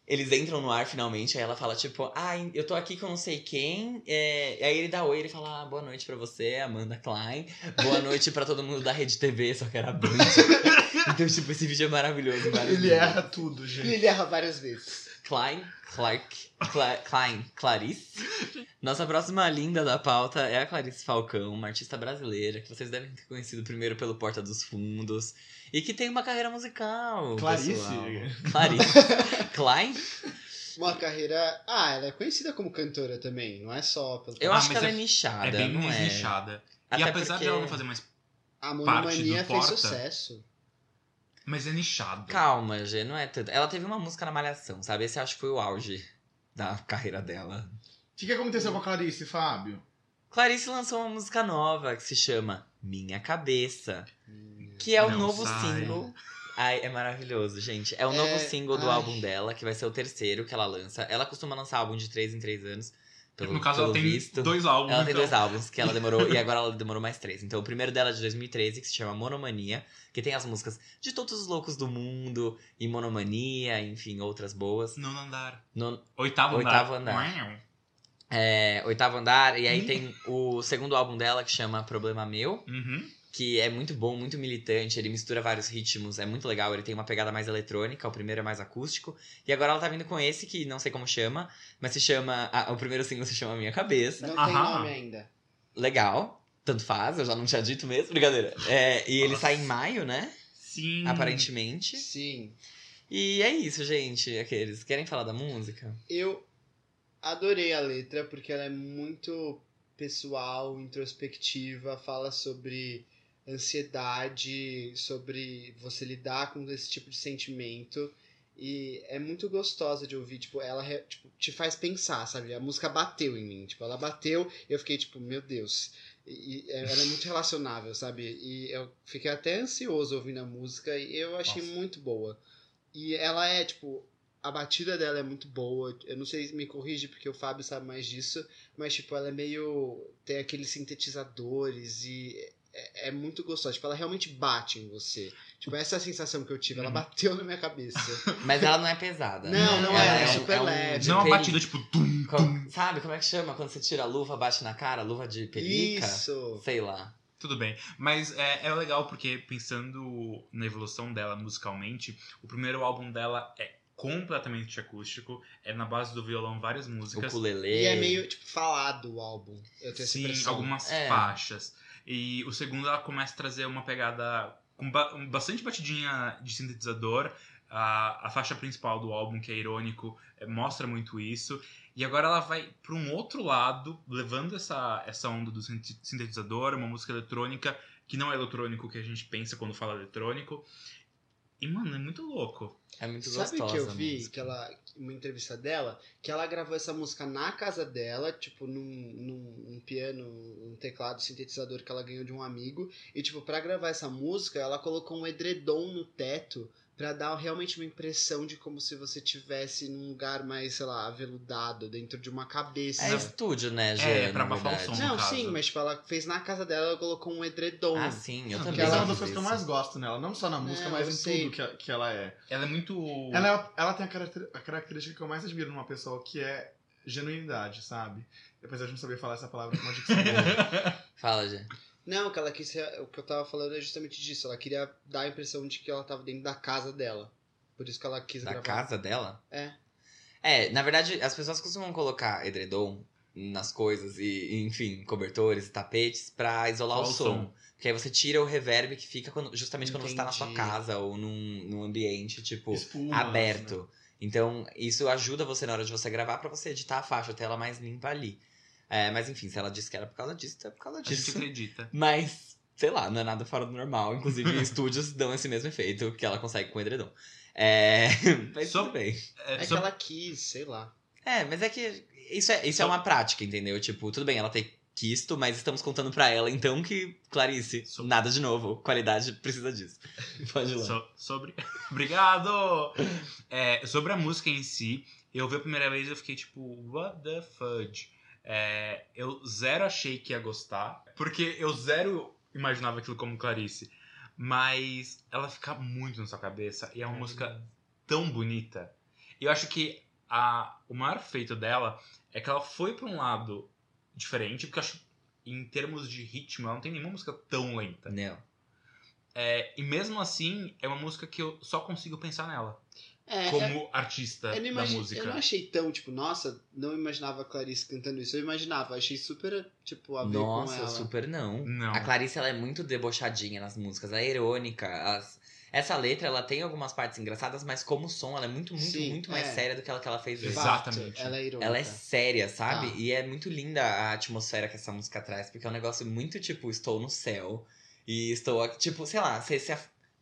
Eles entram no ar finalmente, aí ela fala, tipo, ah, eu tô aqui com não sei quem. É... Aí ele dá oi, ele fala, ah, boa noite pra você, Amanda Klein. Boa noite pra todo mundo da Rede TV, só que era Band. então, tipo, esse vídeo é maravilhoso. Ele vídeos. erra tudo, gente. ele erra várias vezes. Klein, Clark, Cla Klein, Clarice. Nossa próxima linda da pauta é a Clarice Falcão, uma artista brasileira que vocês devem ter conhecido primeiro pelo Porta dos Fundos e que tem uma carreira musical. Clarice? pessoal. Clarice. Klein? Uma carreira. Ah, ela é conhecida como cantora também, não é só pelo. Eu Ah, acho que ela é, é- nichada, É bem não mais é? nichada. Até e apesar porque- de ela não fazer mais. A parte monomania do fez Porta. sucesso. Mas é nichado. Calma, Gê, não é tanto. Ela teve uma música na Malhação, sabe? Esse eu acho que foi o auge da carreira dela. O que, que aconteceu com a Clarice, Fábio? Clarice lançou uma música nova que se chama Minha Cabeça. Que é o Não novo sai. single. Ai, é maravilhoso, gente. É o É, novo single do ai. álbum dela, que vai ser o terceiro que ela lança. Ela costuma lançar álbum de três em três anos. Pelo, no caso, ela tem visto. dois álbuns. Ela tem então. dois álbuns que ela demorou e agora ela demorou mais três. Então o primeiro dela é de 2013, que se chama Monomania, que tem as músicas de todos os loucos do mundo e Monomania, enfim, outras boas. Nono andar. Non- Oitavo, Oitavo andar. andar. É, Oitavo Andar. E aí tem o segundo álbum dela que chama Problema Meu. Uhum. Que é muito bom, muito militante, ele mistura vários ritmos, é muito legal, ele tem uma pegada mais eletrônica, o primeiro é mais acústico, e agora ela tá vindo com esse, que não sei como chama, mas se chama, ah, o primeiro single se chama Minha Cabeça, Não tem Aham. nome ainda. legal, tanto faz, eu já não tinha dito mesmo, brincadeira, é, e ele Nossa. sai em maio, né, Sim. aparentemente, Sim. e é isso, gente, aqueles, querem falar da música? Eu adorei a letra porque ela é muito pessoal, introspectiva, fala sobre ansiedade, sobre você lidar com esse tipo de sentimento. E é muito gostosa de ouvir, tipo, ela tipo, te faz pensar, sabe? A música bateu em mim, tipo, ela bateu e eu fiquei tipo, meu Deus. E, e ela é muito relacionável, sabe? E eu fiquei até ansioso ouvindo a música e eu achei Nossa. muito boa. E ela é, tipo, a batida dela é muito boa. Eu não sei, me corrige porque o Fábio sabe mais disso, mas tipo, ela é meio tem aqueles sintetizadores e é, é muito gostosa. Tipo, ela realmente bate em você. Tipo, essa é a sensação que eu tive, ela Uhum. bateu na minha cabeça. Mas ela não é pesada. Não, né? não é, Ela é um- super um leve. Não é uma batida tipo. Tum, tum. Sabe como é que chama quando você tira a luva, bate na cara, luva de pelica? Isso. Sei lá. Tudo bem. Mas é, é legal porque, pensando na evolução dela musicalmente, o primeiro álbum dela é completamente acústico. É na base do violão várias O músicas. ukulele. E é meio, tipo, falado o álbum. Eu tenho essa Sim, impressão. algumas É. faixas. E o segundo ela começa a trazer uma pegada com ba- bastante batidinha de sintetizador. A, a faixa principal do álbum, que é irônico, é, mostra muito isso. E agora ela vai para um outro lado, levando essa, essa onda do sintetizador, uma música eletrônica que não é eletrônico que a gente pensa quando fala eletrônico. E, mano, é muito louco. É muito Sabe o gostosa. que eu vi? Que ela, uma entrevista dela, que ela gravou essa música na casa dela, tipo, num, num um piano, um teclado sintetizador que ela ganhou de um amigo. E, tipo, pra gravar essa música, ela colocou um edredom no teto pra dar realmente uma impressão de como se você tivesse num lugar mais, sei lá, aveludado, dentro de uma cabeça. É estúdio, né, Gê? É, pra abafar o som. Não, sim, mas tipo, ela fez na casa dela, ela colocou um edredom. Ah, sim, eu Porque também. ela é uma das coisas que eu mais gosto nela. Não só na música, Não, mas em sei. tudo que, que ela é. Ela é muito. Ela, é- ela tem a, caracter- a característica que eu mais admiro numa pessoa, que é genuinidade, sabe? Apesar de não saber falar essa palavra com uma dicção. Fala, Gê. Não, o que ela quis. O que eu tava falando é justamente disso. Ela queria dar a impressão de que ela tava dentro da casa dela. Por isso que ela quis Da gravar. casa dela? É. É, na verdade, as pessoas costumam colocar edredom nas coisas e, enfim, cobertores, tapetes pra isolar o Só o som. som. Porque aí você tira o reverb que fica quando- justamente quando você tá na sua Entendi. casa ou num, num ambiente, tipo, Espuma, aberto. né? Então, isso ajuda você na hora de você gravar pra você editar a faixa, ter ela mais limpa ali. É, mas enfim, se ela disse que era por causa disso, então é por causa A gente disso. acredita. Mas, sei lá, não é nada fora do normal. Inclusive, estúdios dão esse mesmo efeito que ela consegue com o edredom. É, mas Só- tudo bem. É, É que ela quis, sei lá. É, mas é que isso é, isso é Só- uma prática, entendeu? Tipo, tudo bem, ela tem quisto, mas estamos contando pra ela, então que, Clarice, Só- nada de novo. Qualidade precisa disso. Pode ir lá. So- sobre. Obrigado! É, sobre a música em si, eu vi a primeira vez e eu fiquei tipo, what the fudge? É, eu zero achei que ia gostar, porque eu zero imaginava aquilo como Clarice. Mas ela fica muito na sua cabeça e é uma música tão bonita. Eu acho que a, o maior feito dela é que ela foi pra um lado diferente, porque eu acho, em termos de ritmo, ela não tem nenhuma música tão lenta. Não. É, e mesmo assim, é uma música que eu só consigo pensar nela. É, como artista eu, não da música. eu não achei tão, tipo, nossa, não imaginava a Clarice cantando isso. Eu imaginava, achei super, tipo, a ver Nossa, com ela. super não. Não. A Clarice, ela é muito debochadinha nas músicas, ela é irônica. as- Essa letra, ela tem algumas partes engraçadas, mas como som, ela é muito, muito, Sim, muito mais é. séria do que ela, que ela fez Exatamente. Ela é irônica. Ela é séria, sabe? Tá. E é muito linda a atmosfera que essa música traz, porque é um negócio muito tipo, estou no céu e estou aqui, tipo, sei lá, você se.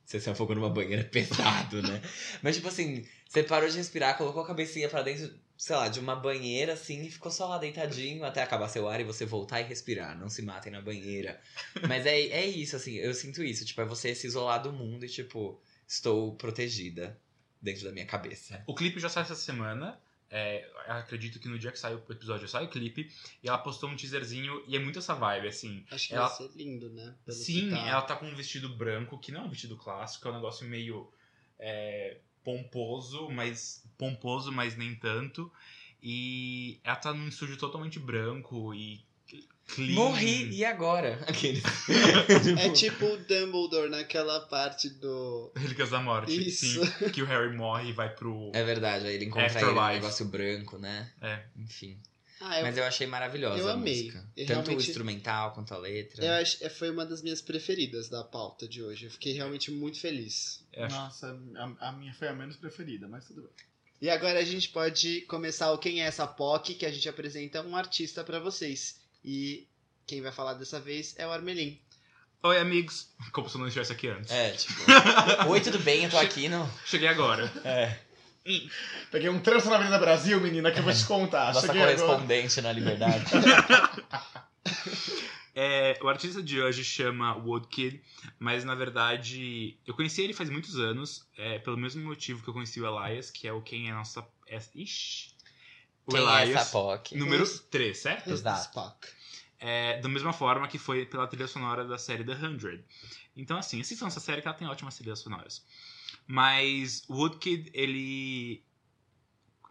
Você se afogou numa banheira pesado, né? Mas tipo assim, você parou de respirar, colocou a cabecinha pra dentro, sei lá, de uma banheira assim e ficou só lá deitadinho até acabar seu ar e você voltar e respirar. Não se matem na banheira. Mas é, é isso, assim, eu sinto isso, tipo, é você se isolar do mundo e tipo, estou protegida dentro da minha cabeça. O clipe já sai essa semana. É, acredito que no dia que sai o episódio sai o clipe. E ela postou um teaserzinho e é muito essa vibe, assim. Acho que ela- vai ser lindo, né? Pelo Sim, tá. ela tá com um vestido branco, que não é um vestido clássico, é um negócio meio é, pomposo, mas pomposo, mas nem tanto. E ela tá num estúdio totalmente branco e clean. Morri, e agora? Aqueles. É tipo o Dumbledore naquela parte do. Relíquias da Morte. Isso. Sim, que o Harry morre e vai pro. É verdade, aí ele encontra ele Afterlife. um negócio branco, né? É. Enfim. Ah, eu, Mas eu achei maravilhosa eu a amei. música. Eu Tanto o realmente- instrumental quanto a letra. eu acho, é, foi uma das minhas preferidas da pauta de hoje. Eu fiquei realmente muito feliz. É, Nossa, a, a minha foi a menos preferida, mas tudo bem. E agora a gente pode começar o Quem é essa POC, que a gente apresenta um artista pra vocês. E quem vai falar dessa vez é o Armelin. Oi, amigos. Como se eu não estivesse aqui antes. É, tipo. Oi, tudo bem? Eu tô aqui no. Cheguei agora. É. Peguei um trânsito na Avenida Brasil, menina, que eu vou te contar. Nossa Cheguei agora. correspondente na liberdade. É, o artista de hoje chama Woodkid, mas na verdade eu conheci ele faz muitos anos, é, pelo mesmo motivo que eu conheci o Elias, que é o Quem é Nossa. É, ixi. O Quem é Elias, essa POC? número Esse- 3, certo? Exato. Spock. É, da mesma forma que foi pela trilha sonora da série The Hundred. Então, assim, assistam essa série que ela tem ótimas trilhas sonoras. Mas o Woodkid, ele.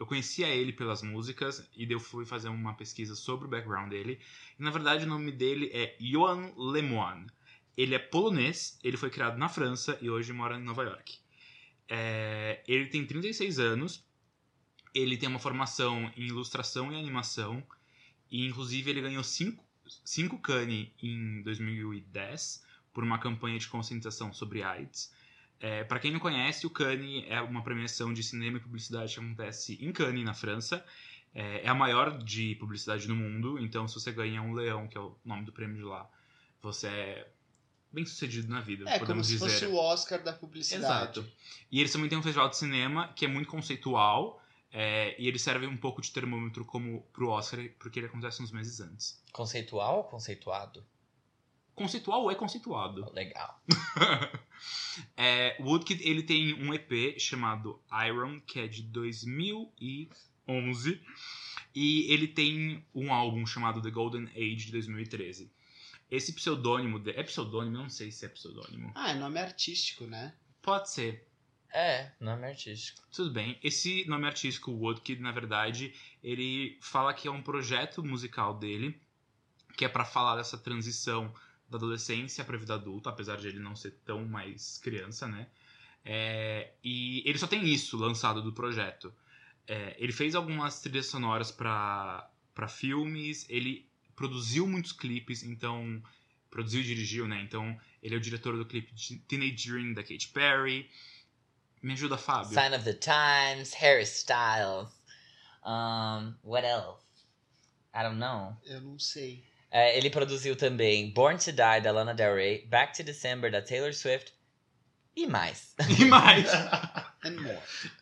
Eu conhecia ele pelas músicas e eu fui fazer uma pesquisa sobre o background dele. E na verdade o nome dele é Johan Lemoine. Ele é polonês, ele foi criado na França e hoje mora em Nova York. É, ele tem 36 anos, ele tem uma formação em ilustração e animação, e inclusive ele ganhou 5 cinco Cannes em 2010 por uma campanha de conscientização sobre AIDS. É, para quem não conhece, o Cannes é uma premiação de cinema e publicidade que acontece em Cannes, na França. É, é a maior de publicidade no mundo, então se você ganha um leão, que é o nome do prêmio de lá, você é bem sucedido na vida, É, como podemos se dizer. fosse o Oscar da publicidade. Exato. E eles também têm um festival de cinema que é muito conceitual. É, e ele serve um pouco de termômetro como pro Oscar, porque ele acontece uns meses antes. Conceitual ou conceituado? Conceitual é conceituado. Legal. É, o Woodkid, ele tem um EP chamado Iron, que é de 2011. E ele tem um álbum chamado The Golden Age, de 2013. Esse pseudônimo... de- É pseudônimo? Eu não sei se é pseudônimo. Ah, é nome artístico, né? Pode ser. É, nome artístico. Tudo bem. Esse nome artístico, Woodkid, na verdade, ele fala que é um projeto musical dele, que é pra falar dessa transição da adolescência pra vida adulta, apesar de ele não ser tão mais criança, né? É, e ele só tem isso lançado do projeto. É, ele fez algumas trilhas sonoras pra pra filmes, ele produziu muitos clipes, então. Produziu e dirigiu, né? Então, ele é o diretor do clipe de Teenage Dream da Katy Perry. Me ajuda, Fábio. Sign of the Times, Harry Styles. Um, what else? I don't know. Eu não sei. É, ele produziu também Born to Die, da Lana Del Rey, Back to December, da Taylor Swift e mais. E mais. And more.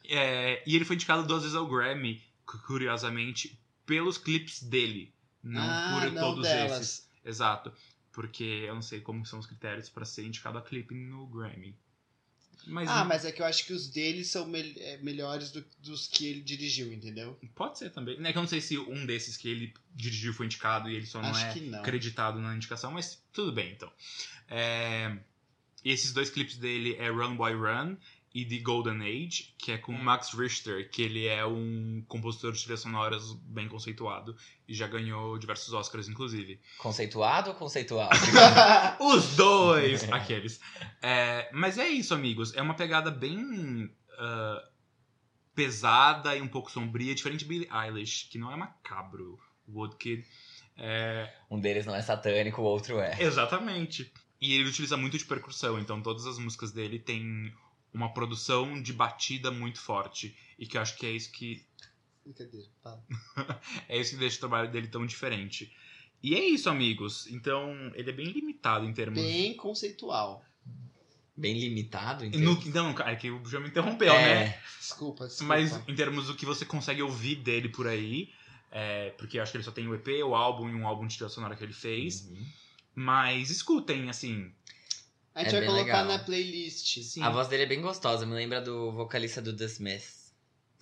É, e ele foi indicado duas vezes ao Grammy, cu- curiosamente, pelos clipes dele. Não ah, por não todos delas. esses. Exato. Porque eu não sei como são os critérios pra ser indicado a clipe no Grammy. Mas, Ah, mas é que eu acho que os deles são mel- é, melhores do- dos que ele dirigiu, entendeu? pode ser também. É que eu não sei se um desses que ele dirigiu foi indicado e ele só não acho é não. acreditado na indicação, mas tudo bem então. É, e esses dois clipes dele é Run Boy Run e The Golden Age, que é com Hum. Max Richter, que ele é um compositor de trilhas sonoras bem conceituado e já ganhou diversos Oscars, inclusive. Conceituado ou conceitual? Os dois! Aqueles. É, mas é isso, amigos. É uma pegada bem ah, pesada e um pouco sombria, diferente de Billie Eilish, que não é macabro. Woodkid. É, um deles não é satânico, o outro é. Exatamente. E ele utiliza muito de percussão, então todas as músicas dele têm uma produção de batida muito forte. E que eu acho que é isso que é isso que deixa o trabalho dele tão diferente. E é isso, amigos. Então, ele é bem limitado em termos. Bem conceitual. Bem limitado, No, então. não, cara, é que o já me interrompeu, É. né? Desculpa, desculpa. Mas em termos do que você consegue ouvir dele por aí, é, porque eu acho que ele só tem o EP, o álbum e um álbum de trilha sonora que ele fez. Uhum. Mas escutem, assim. A gente É vai bem colocar legal. na playlist. Sim. A voz dele é bem gostosa, me lembra do vocalista do The Smiths,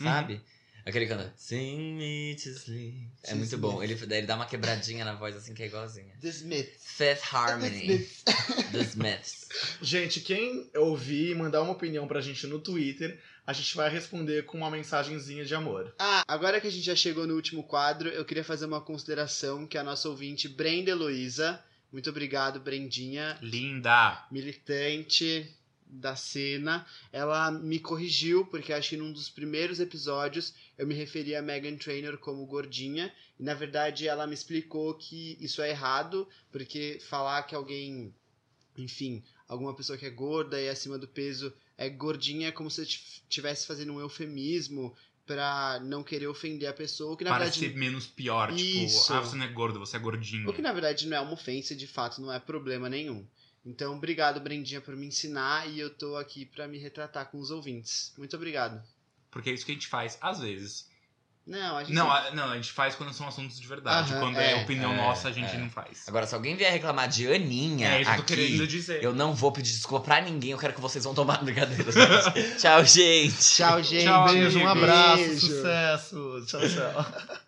Uhum. sabe? Aquele que canta Sing me to sleep. É muito bom. Ele, ele dá uma quebradinha na voz assim que é igualzinha. The Smiths. Fifth Harmony. The Smiths. The Smiths. Gente, quem ouvir e mandar uma opinião pra gente no Twitter, a gente vai responder com uma mensagenzinha de amor. Ah, agora que a gente já chegou no último quadro, eu queria fazer uma consideração que a nossa ouvinte Brenda Heloísa, muito obrigado, Brendinha, Linda! militante da cena, ela me corrigiu, porque acho que num dos primeiros episódios eu me referi a Megan Trainor como gordinha, e na verdade ela me explicou que isso é errado, porque falar que alguém, enfim, alguma pessoa que é gorda e acima do peso é gordinha é como se estivesse fazendo um eufemismo pra não querer ofender a pessoa, que na Para verdade ser menos pior, Isso. tipo, ah, você não é gordo, você é gordinho. o que na verdade não é uma ofensa, e de fato não é problema nenhum. Então, obrigado, Brendinha, por me ensinar e eu tô aqui pra me retratar com os ouvintes. Muito obrigado. Porque é isso que a gente faz, às vezes. Não, a gente. Não, a, não, a gente faz quando são assuntos de verdade. Aham, quando é, é, opinião é, nossa, a gente é. não faz. Agora, se alguém vier reclamar de Aninha é isso que eu tô aqui, querendo dizer. eu não vou pedir desculpa pra ninguém. Eu quero que vocês vão tomar brincadeira. gente. Tchau, gente. Tchau, gente. Tchau, beijo, um abraço, Beijo. sucesso. Tchau, tchau.